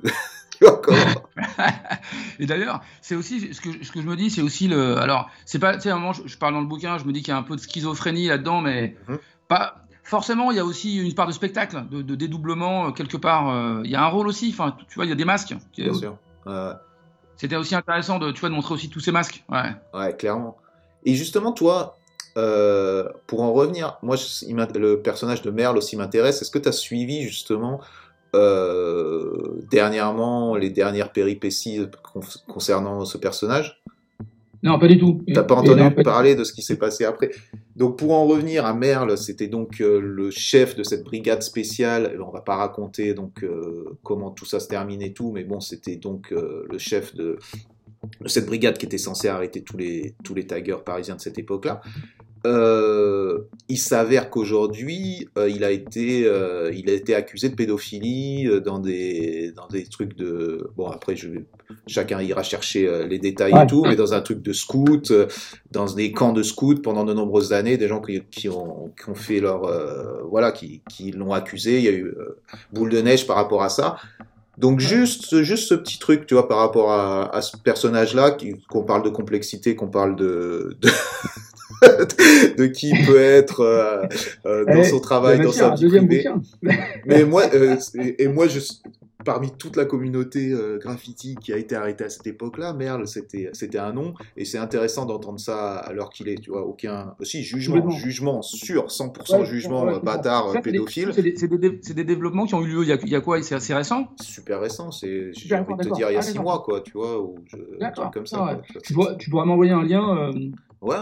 et d'ailleurs, c'est aussi ce que, ce que je me dis, c'est aussi le. Alors, c'est pas, tu sais, à un moment, je, parle dans le bouquin, je me dis qu'il y a un peu de schizophrénie là-dedans, mais mhm. pas forcément, il y a aussi une part de spectacle, de, dédoublement euh, quelque part. Euh, il y a un rôle aussi. Enfin, tu vois, il y a des masques. Bien sûr. C'était aussi intéressant de, tu vois, de montrer aussi tous ces masques. Ouais. Ouais, clairement. Et justement, toi, euh, pour en revenir, moi, le personnage de Merle aussi m'intéresse. Est-ce que tu as suivi justement dernièrement les dernières péripéties concernant ce personnage? Non, pas du tout. T'as pas entendu parler de ce qui s'est passé après. Donc pour en revenir à Merle, c'était donc euh, le chef de cette brigade spéciale. On va pas raconter donc euh, comment tout ça se termine et tout, mais bon, c'était donc euh, le chef de, de, cette brigade qui était censé arrêter tous les tous les taggers parisiens de cette époque-là. Euh, il s'avère qu'aujourd'hui, euh, il a été, euh, il a été accusé de pédophilie dans des, dans des trucs de, bon après, je, chacun ira chercher les détails et tout, mais dans un truc de scout, dans des camps de scouts pendant de nombreuses années, des gens qui, qui ont, qui ont fait leur, voilà, qui, qui l'ont accusé. Il y a eu boule de neige par rapport à ça. Donc juste, juste ce petit truc, tu vois, par rapport à, à ce personnage-là, qu'on parle de complexité, qu'on parle de, de, de qui peut être euh, euh, dans eh, son travail, dans sa vie privée. Mais moi, euh, et, moi, je, parmi toute la communauté graffiti qui a été arrêtée à cette époque-là, Merle, c'était c'était un nom, et c'est intéressant d'entendre ça alors qu'il est, tu vois, aucun, aussi jugement, jugement sûr, 100% jugement bâtard, pédophile. C'est des, des, développements qui ont eu lieu il y a, il y a quoi C'est assez récent? Super récent, c'est, j'ai envie de te dire, il y a 6 ah, mois, quoi, tu vois, ou je, comme ça. Ah, tu, pourras, tu pourras m'envoyer un lien. Ouais,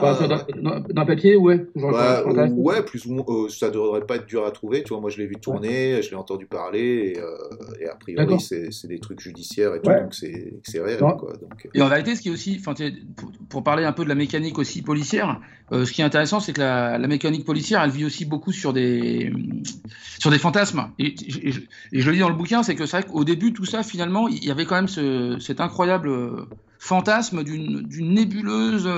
d'un papier, ouais. ouais, plus ou moins, euh, ça devrait pas être dur à trouver. Tu vois, moi je l'ai vu tourner, je l'ai entendu parler, et, euh, a priori c'est des trucs judiciaires et tout, donc c'est réel. Quoi, donc, euh. Et en réalité, ce qui est aussi, pour, pour, parler un peu de la mécanique aussi policière, ce qui est intéressant, c'est que la, la, mécanique policière, elle vit aussi beaucoup sur des, sur des fantasmes. Et, et, je, et je le dis dans le bouquin, c'est que c'est vrai qu'au début, tout ça, finalement, il y avait quand même ce, cet incroyable fantasme d'une nébuleuse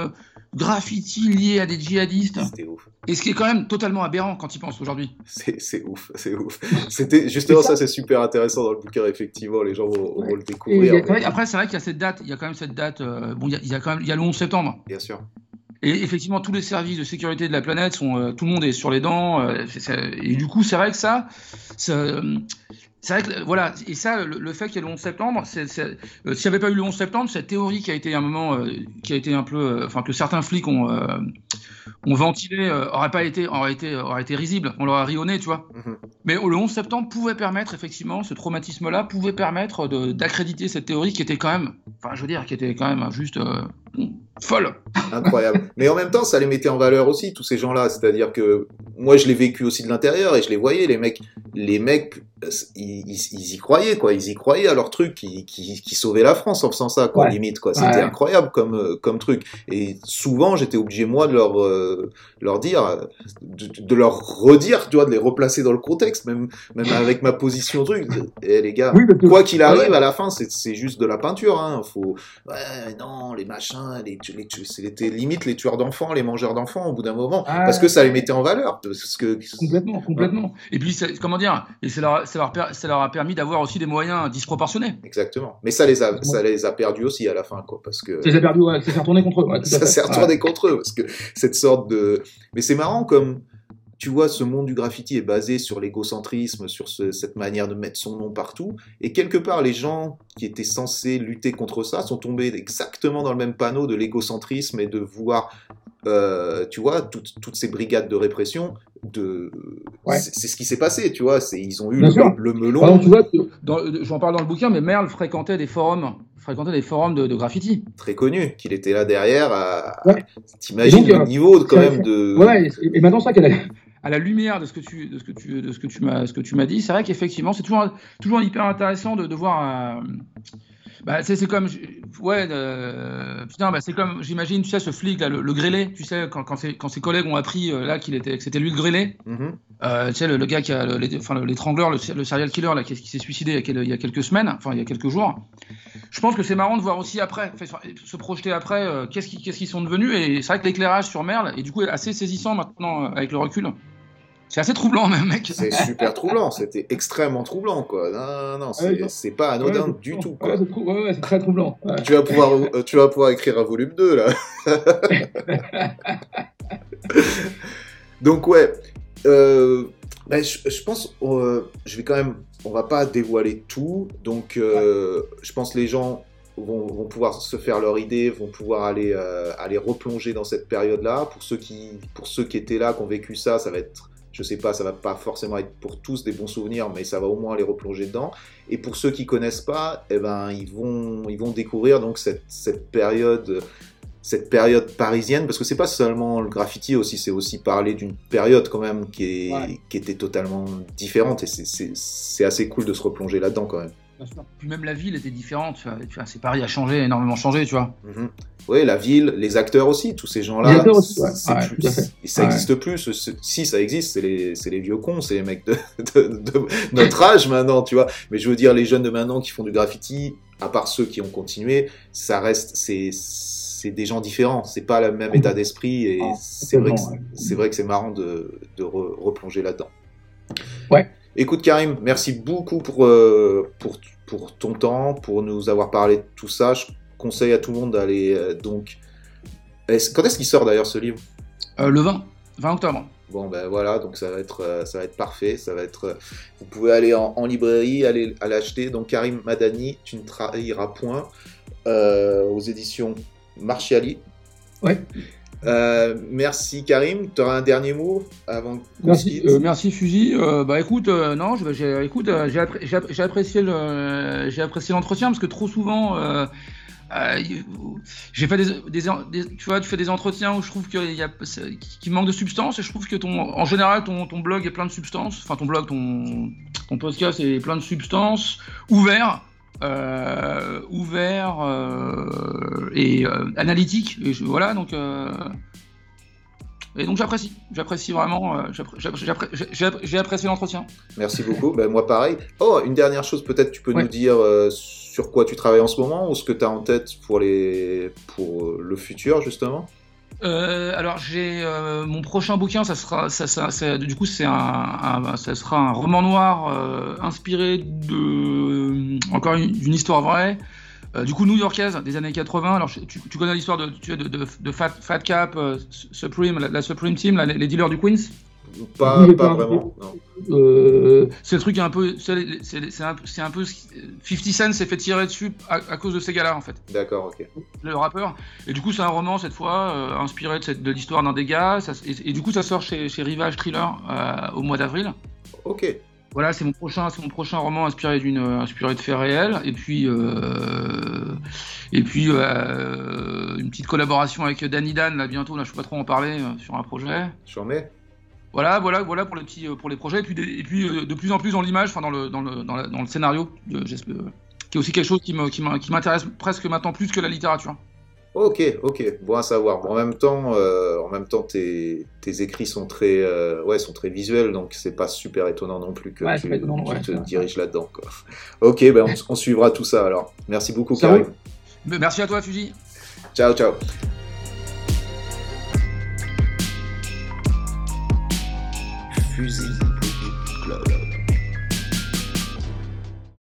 graffiti lié à des djihadistes. C'était ouf. Et ce qui est quand même totalement aberrant quand il pense aujourd'hui. C'est ouf, c'est ouf. C'était justement ça, c'est super intéressant dans le bouquin. Effectivement, les gens vont, le découvrir. Après, c'est vrai qu'il y a cette date. Il y a quand même cette date. Euh, bon, il y, a, quand même il y a le 11 septembre. Bien sûr. Et effectivement, tous les services de sécurité de la planète sont, euh, tout le monde est sur les dents. Euh, et du coup, c'est vrai que ça, ça c'est vrai que voilà, et ça, le, fait qu'il y ait le 11 septembre, c'est, euh, s'il n'y avait pas eu le 11 septembre, cette théorie qui a été un moment, euh, qui a été un peu, euh, enfin que certains flics ont, ont ventilé, aurait pas été, aurait été, aurait été risible, on l'aurait rionné, tu vois. Mm-hmm. Mais le 11 septembre pouvait permettre effectivement, ce traumatisme-là pouvait permettre d'accréditer cette théorie qui était quand même, enfin je veux dire, qui était quand même juste folle. Incroyable. Mais en même temps, ça les mettait en valeur aussi, tous ces gens-là. C'est-à-dire que moi, je l'ai vécu aussi de l'intérieur et je les voyais, les mecs, les mecs, ils, ils, y croyaient, quoi. Ils y croyaient à leur truc qui, qui, qui sauvait la France en faisant ça, quoi, limite, quoi. C'était incroyable comme, euh, comme truc. Et souvent, j'étais obligé, moi, de leur, euh, leur dire, de, leur redire, tu vois, de les replacer dans le contexte, même, même avec ma position truc. Et eh, les gars, quoi qu'il arrive, à la fin, c'est juste de la peinture, hein. Faut, ouais, non, les machins, les, les, c'était limite les tueurs d'enfants, les mangeurs d'enfants au bout d'un moment, ah. parce que ça les mettait en valeur. Parce que... Complètement, complètement. Et puis, comment dire, et ça leur, ça leur, ça leur a permis d'avoir aussi des moyens disproportionnés. Exactement. Mais ça les a, ça les a perdus aussi à la fin, quoi, parce que. Ça s'est perdu, ouais, ça s'est retourné contre eux. ça s'est retourné contre eux, parce que cette sorte de. Mais c'est marrant comme tu vois, ce monde du graffiti est basé sur l'égocentrisme, sur cette manière de mettre son nom partout. Et quelque part, les gens qui étaient censés lutter contre ça sont tombés exactement dans le même panneau de l'égocentrisme et de voir, euh, tu vois, toutes, ces brigades de répression. De... C'est ce qui s'est passé, tu vois. Ils ont eu le, melon. tu vois, j'en parle dans le bouquin, mais Merle fréquentait des forums fréquentait des forums de, graffiti. Très connu, qu'il était là derrière. T'imagines le euh, niveau quand même de. Ouais, et maintenant ça qu'elle a à la lumière de ce que tu de ce que tu de ce que tu m'as ce que tu m'as dit, c'est vrai qu'effectivement c'est toujours toujours hyper intéressant de, de voir. Euh, bah, c'est comme ouais euh, putain bah, c'est comme j'imagine tu sais ce flic là le, le grêlé tu sais quand, quand, ses, quand ses collègues ont appris euh, là qu'il était que c'était lui le grêlé mm-hmm. euh, tu sais le, le, gars qui a enfin l'étrangleur le, le, serial killer là qui, qui s'est suicidé il y, a, il y, a, quelques semaines enfin il y a quelques jours je pense que c'est marrant de voir aussi après se projeter après qu'est-ce qu'ils sont devenus et c'est vrai que l'éclairage sur Merle est du coup assez saisissant maintenant avec le recul c'est assez troublant même, mec. C'est super troublant, c'était extrêmement troublant, quoi. Non, non, c'est pas anodin du tout, quoi. Ouais, c'est très troublant. Tu, vas pouvoir, euh, tu vas pouvoir écrire un volume 2, là. Donc, ouais. Euh, ben, je, pense, euh, je vais quand même, on va pas dévoiler tout. Donc, je pense les gens Vont, vont, pouvoir se faire leur idée, vont pouvoir aller, aller replonger dans cette période-là. Pour ceux qui, pour ceux qui étaient là, qui ont vécu ça, ça va être je sais pas, ça va pas forcément être pour tous des bons souvenirs, mais ça va au moins les replonger dedans. Et pour ceux qui connaissent pas, eh ben, ils vont, ils vont découvrir donc cette, cette période, cette période parisienne, parce que c'est pas seulement le graffiti aussi, c'est aussi parler d'une période quand même qui, est, qui était totalement différente, et c'est assez cool de se replonger là-dedans quand même. Puis même la ville était différente. Tu vois, c'est Paris a changé, énormément changé, tu vois. Mhm. Oui, la ville, les acteurs aussi, tous ces gens-là. Ça existe plus. Si ça existe, c'est les, les, vieux cons, c'est les mecs de, de, notre âge maintenant, tu vois. Mais je veux dire, les jeunes de maintenant qui font du graffiti, à part ceux qui ont continué, ça reste, c'est c'est des gens différents, c'est pas le même état d'esprit et c'est vrai, que, c'est vrai que c'est marrant de, de replonger là-dedans. Ouais. Écoute Karim, merci beaucoup pour, euh, pour, pour ton temps, pour nous avoir parlé de tout ça. Je conseille à tout le monde d'aller euh, donc. Quand est-ce qu'il sort d'ailleurs ce livre? Euh, le 20, 20 octobre. Bon ben voilà, donc ça va être, ça va être parfait. Ça va être, vous pouvez aller en, en librairie, aller à l'acheter. Donc Karim Madani, tu ne trahiras point, euh, aux éditions Marchiali. Ouais. Euh, merci Karim. Tu auras un dernier mot avant Merci, euh, merci Fusil. Euh, bah écoute, euh, non, j'ai, écoute, j'ai, appré- j'ai app- j'ai apprécié le, j'ai apprécié l'entretien parce que trop souvent, y- j'ai fait des, des, des- tu vois, tu fais des entretiens où je trouve qu'il y a, c'est- qui manque de substance et je trouve que ton, en général, ton, ton blog est plein de substance. Enfin, ton blog, ton, ton podcast est plein de substance, ouvert. Euh, ouvert euh, et euh, analytique et je- voilà donc et donc j'apprécie, j'apprécie vraiment, j'ai apprécié l'entretien. Merci beaucoup. Ben, moi, pareil. Oh, une dernière chose, peut-être tu peux nous dire sur quoi tu travailles en ce moment ou ce que tu as en tête pour, les... pour le futur, justement? Euh, alors j'ai euh, mon prochain bouquin, ça sera, ça, ça- ça- du coup c'est un, un- ça sera un roman noir euh, inspiré de encore une, histoire vraie. euh, du coup, new-yorkaise des années 80. Alors, tu, tu connais l'histoire de, de, de, de Fat, Fat Cap, euh, Supreme, la, Supreme Team, les dealers du Queens? Pas, Bougez pas pas. vraiment. Euh, c'est le truc un peu, c'est c'est- c'est un, c'est un peu, 50 Cent s'est fait tirer dessus à, à cause de ces gars-là en fait. D'accord, ok. le rappeur. Et du coup, c'est un roman cette fois, euh, inspiré de, l'histoire d'un des gars. Ça- et, et du coup, ça sort chez, chez Rivage Thriller euh, au mois d'avril. Ok. Voilà, c'est mon prochain, c'est mon prochain roman inspiré d'une, inspiré de faits réels. Et puis, euh, et puis euh, une petite collaboration avec Danny Dan là bientôt. Là, je peux pas trop en parler euh, sur un projet. J'en mets. Voilà, voilà, voilà pour les petits, euh, pour les projets. Et puis, des- et puis euh, de plus en plus dans l'image, enfin dans le, dans le, dans, la- dans le scénario, j'espère, euh, qui est aussi quelque chose qui m'intéresse presque maintenant plus que la littérature. Ok, ok, bon à savoir. Bon, en même temps, euh, en même temps, tes, tes écrits sont très, euh, ouais, sont très visuels, donc c'est pas super étonnant non plus que Ouais, tu, pas étonnant, tu ouais, te diriges là-dedans. Ok, ben on, on suivra tout ça alors. Merci beaucoup, Karim. Merci à toi, Fuji. Ciao, ciao. Fusil